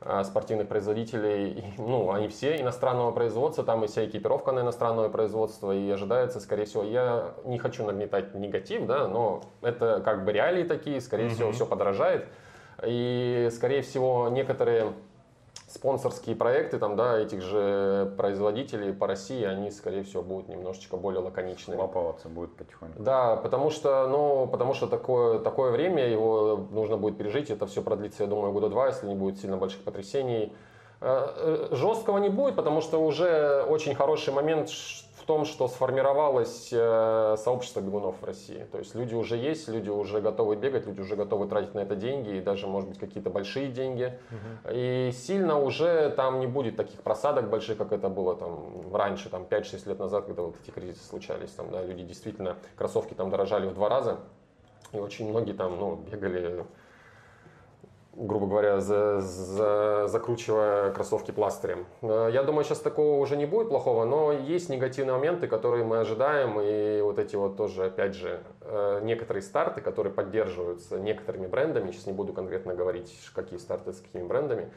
э, спортивных производителей, и, ну, они все иностранного производства, там и вся экипировка на иностранное производство, и ожидается, скорее всего, я не хочу нагнетать негатив, да, но это как бы реалии такие, скорее всего, все подорожает, и, скорее всего, некоторые спонсорские проекты там, да, этих же производителей по России, они, скорее всего, будут немножечко более лаконичными.
Лапываться будет потихоньку.
Да, потому что, ну, потому что такое, такое время, его нужно будет пережить, это все продлится, я думаю, года два, если не будет сильно больших потрясений. Э, э, Жесткого не будет, потому что уже очень хороший момент в том, что сформировалось э, сообщество бегунов в России. То есть люди уже есть, люди уже готовы бегать, люди уже готовы тратить на это деньги, и даже, может быть, какие-то большие деньги. И сильно уже там не будет таких просадок больших, как это было там раньше, там 5-6 лет назад, когда вот эти кризисы случались. Там, да, люди действительно, кроссовки там дорожали в два раза, и очень многие там, ну, бегали грубо говоря, за- за- закручивая кроссовки пластырем. Э, Я думаю, сейчас такого уже не будет плохого, но есть негативные моменты, которые мы ожидаем, и вот эти вот тоже, опять же, э, некоторые старты, которые поддерживаются некоторыми брендами, сейчас не буду конкретно говорить, какие старты с какими брендами,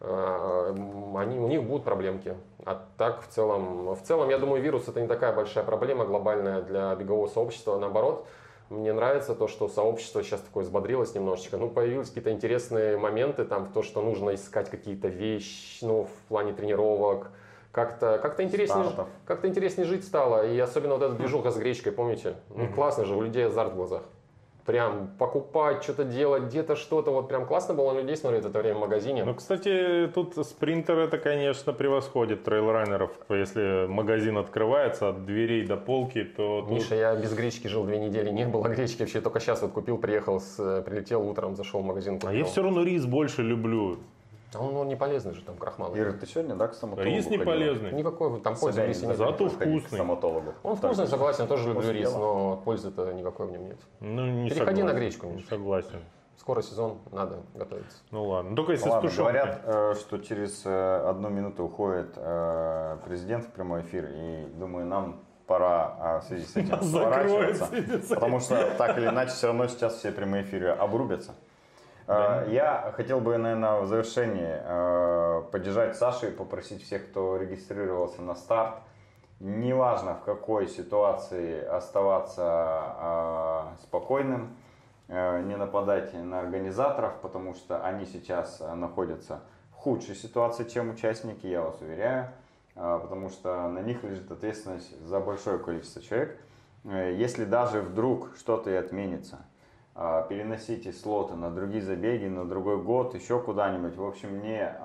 э, они, у них будут проблемки. А так, в целом, в целом, я думаю, вирус это не такая большая проблема глобальная для бегового сообщества, наоборот, мне нравится то, что сообщество сейчас такое взбодрилось немножечко. Ну, появились какие-то интересные моменты, там, в то, что нужно искать какие-то вещи, ну, в плане тренировок. Как-то как интереснее, как интереснее жить стало. И особенно вот эта движуха с гречкой, помните? Ну, классно же, у людей азарт в глазах. Прям покупать, что-то делать, где-то что-то. Вот прям классно было на людей смотреть это время в магазине.
Ну, кстати, тут спринтер это, конечно, превосходит трейлранеров. Если магазин открывается от дверей до полки, то тут-
Миша, я без гречки жил две недели, не было гречки вообще, только сейчас вот купил, приехал, с, прилетел утром, зашел в магазин.
А
купил.
я все равно рис больше люблю.
Он, он не полезный же, там крахмал.
Ира, ты сегодня, да, к стоматологу
Рис не
ходила?
полезный.
Никакой там пользы в рисе нет.
Зато вкусный.
К стоматологу.
Он вкусный, согласен, я тоже люблю рис,
дела.
но пользы-то никакой в нем нет.
Ну, не
Переходи
согласен.
на гречку,
Не. Согласен.
Скоро сезон, надо готовиться.
Ну ладно. Только если
Ну ладно, говорят, э, что через э, одну минуту уходит э, президент в прямой эфир, и думаю, нам пора а, в связи с этим <laughs> сворачиваться, потому что так или иначе все равно сейчас все прямые эфиры обрубятся. Э, Я хотел бы, наверное, в завершении э, поддержать Сашу и попросить всех, кто регистрировался на старт, неважно в какой ситуации оставаться э, спокойным, не нападать на организаторов, потому что они сейчас находятся в худшей ситуации, чем участники, я вас уверяю, потому что на них лежит ответственность за большое количество человек. Если даже вдруг что-то и отменится, переносите слоты на другие забеги, на другой год, еще куда-нибудь. В общем, не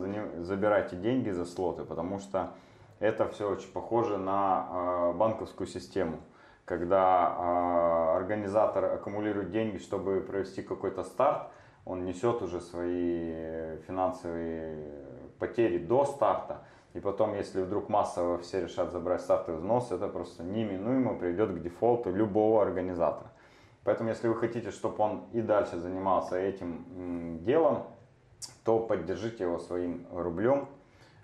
заня- забирайте деньги за слоты, потому что это все очень похоже на э, банковскую систему когда организатор аккумулирует деньги, чтобы провести какой-то старт, он несет уже свои финансовые потери до старта. И потом, если вдруг массово все решат забрать стартовый взнос, это просто неминуемо приведет к дефолту любого организатора. Поэтому, если вы хотите, чтобы он и дальше занимался этим делом, то поддержите его своим рублем,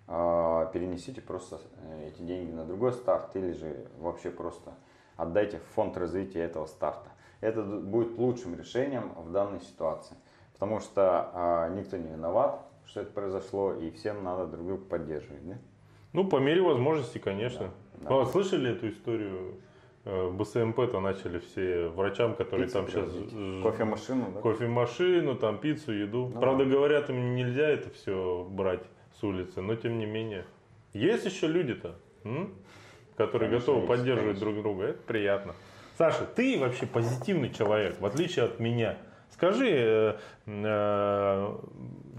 а, перенесите просто э, эти деньги на другой старт или же вообще просто отдайте в фонд развития этого старта. Это будет лучшим решением в данной ситуации, потому что а, никто не виноват, что это произошло, и всем надо друг друга поддерживать. да?
Ну, по мере возможности, конечно.
Да,
А вот слышали эту историю? Э, БСМП-то начали все врачам, которые
Пиццу
там сейчас...
привозить. Кофемашину, да?
Кофемашину, там пиццу, еду.
Ну
Правда,
да.
говорят, им нельзя это все брать с улицы, но тем не менее. Есть еще люди-то, м? которые
Конечно,
готовы
есть,
поддерживать
конечно.
друг друга. Это приятно. Саша, ты вообще позитивный человек, в отличие от меня. Скажи, э, э,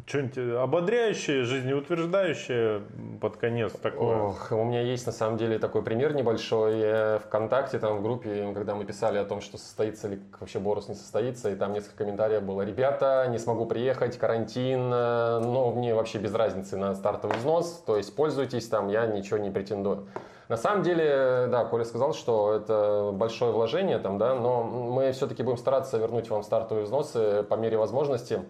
что-нибудь ободряющее, жизнеутверждающее под конец такое?
Ох, у меня есть на самом деле такой пример небольшой. Я ВКонтакте, там в группе, когда мы писали о том, что состоится ли вообще Борус не состоится, и там несколько комментариев было. Ребята, не смогу приехать, карантин, э, но мне вообще без разницы на стартовый взнос, то есть пользуйтесь там, я ничего не претендую. На самом деле, да, Коля сказал, что это большое вложение там, да, но мы все-таки будем стараться вернуть вам стартовые взносы по мере возможности,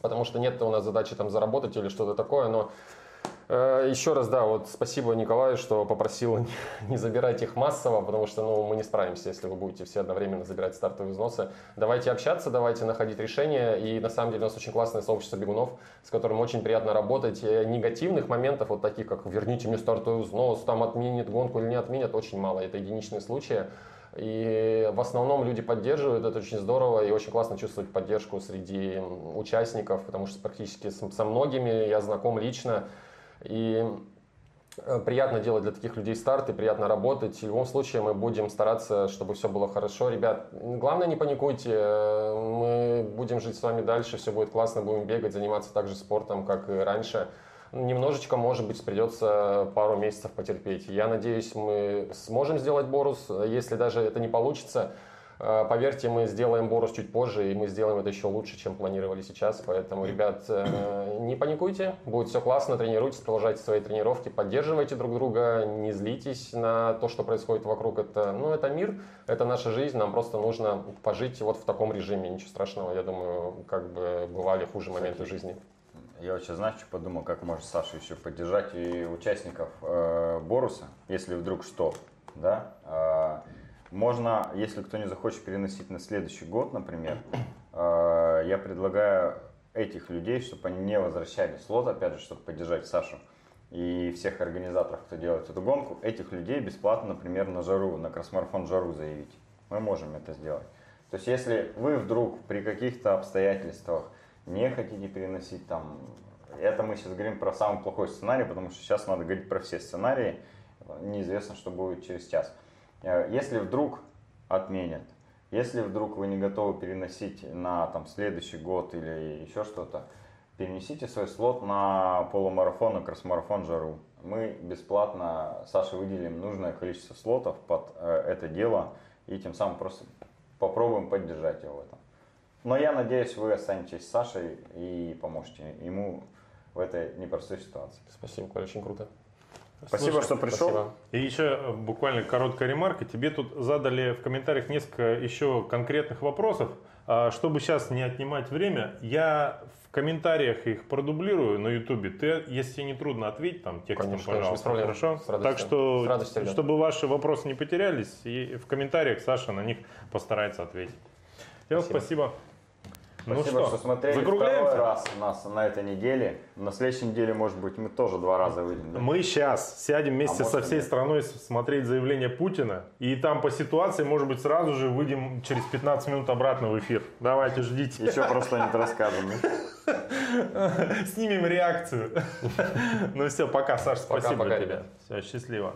потому что нет у нас задачи там заработать или что-то такое, но Э, Еще раз, да, вот спасибо Николаю, что попросил <laughs> не забирать их массово, потому что ну, мы не справимся, если вы будете все одновременно забирать стартовые взносы. Давайте общаться, давайте находить решения. И на самом деле у нас очень классное сообщество бегунов, с которым очень приятно работать. Э, негативных моментов, вот таких как «верните мне стартовый взнос», там отменят гонку или не отменят, очень мало. Это единичные случаи. И в основном люди поддерживают, это очень здорово и очень классно чувствовать поддержку среди участников, потому что практически со многими я знаком лично, и э, приятно делать для таких людей старт и приятно работать. В любом случае мы будем стараться, чтобы все было хорошо. Ребят, главное не паникуйте, мы будем жить с вами дальше, все будет классно, будем бегать, заниматься так же спортом, как и раньше. Немножечко, может быть, придется пару месяцев потерпеть. Я надеюсь, мы сможем сделать Борус. Если даже это не получится, э, Поверьте, мы сделаем Борус чуть позже, и мы сделаем это еще лучше, чем планировали сейчас. Поэтому, ребят, э, не паникуйте, будет все классно, тренируйтесь, продолжайте свои тренировки, поддерживайте друг друга, не злитесь на то, что происходит вокруг. Это, ну, это мир, это наша жизнь, нам просто нужно пожить вот в таком режиме. Ничего страшного, я думаю, как бы бывали хуже моменты жизни.
Я вообще, знаешь, что подумал, как может Саша еще поддержать и участников э, Боруса, если вдруг что, да? Э, можно, если кто не захочет переносить на следующий год, например, э, я предлагаю этих людей, чтобы они не возвращали слот, опять же, чтобы поддержать Сашу и всех организаторов, кто делает эту гонку, этих людей бесплатно, например, на жару, на кросс-марафон жару заявить. Мы можем это сделать. То есть, если вы вдруг при каких-то обстоятельствах не хотите переносить там. Это мы сейчас говорим про самый плохой сценарий, потому что сейчас надо говорить про все сценарии. Неизвестно, что будет через час. Э, если вдруг отменят, если вдруг вы не готовы переносить на там, следующий год или еще что-то, перенесите свой слот на полумарафон и кросс-марафон Жару. Мы бесплатно Саше выделим нужное количество слотов под э, это дело и тем самым просто попробуем поддержать его в этом. Но я надеюсь, вы останетесь с Сашей и поможете ему в этой непростой ситуации.
Спасибо, Коля, очень круто.
Спасибо,
Слушай,
что пришел.
Спасибо.
И еще э, буквально короткая ремарка. Тебе тут задали в комментариях несколько еще конкретных вопросов. А, Чтобы сейчас не отнимать время, я в комментариях их продублирую на ютубе. Ты, если тебе не трудно ответить там текстом,
Конечно, конечно,
пожалуйста.
проблем.
Хорошо?
С радостью.
Так что,
С радостью,
чтобы ваши вопросы не потерялись, и в комментариях Саша на них постарается ответить. Всем
Спасибо.
спасибо. Ну
Спасибо, что, смотрели второй раз нас на этой неделе. На следующей неделе, может быть, мы тоже два раза выйдем. да?
Мы сейчас сядем вместе
А
со всей
нет?
страной смотреть заявление Путина. И там по ситуации, может быть, сразу же выйдем через 15 минут обратно в эфир. Давайте, ждите.
Еще просто не расскажем. <laughs>
Снимем реакцию. <laughs> Ну все, пока, Саш, спасибо тебе. Все, счастливо.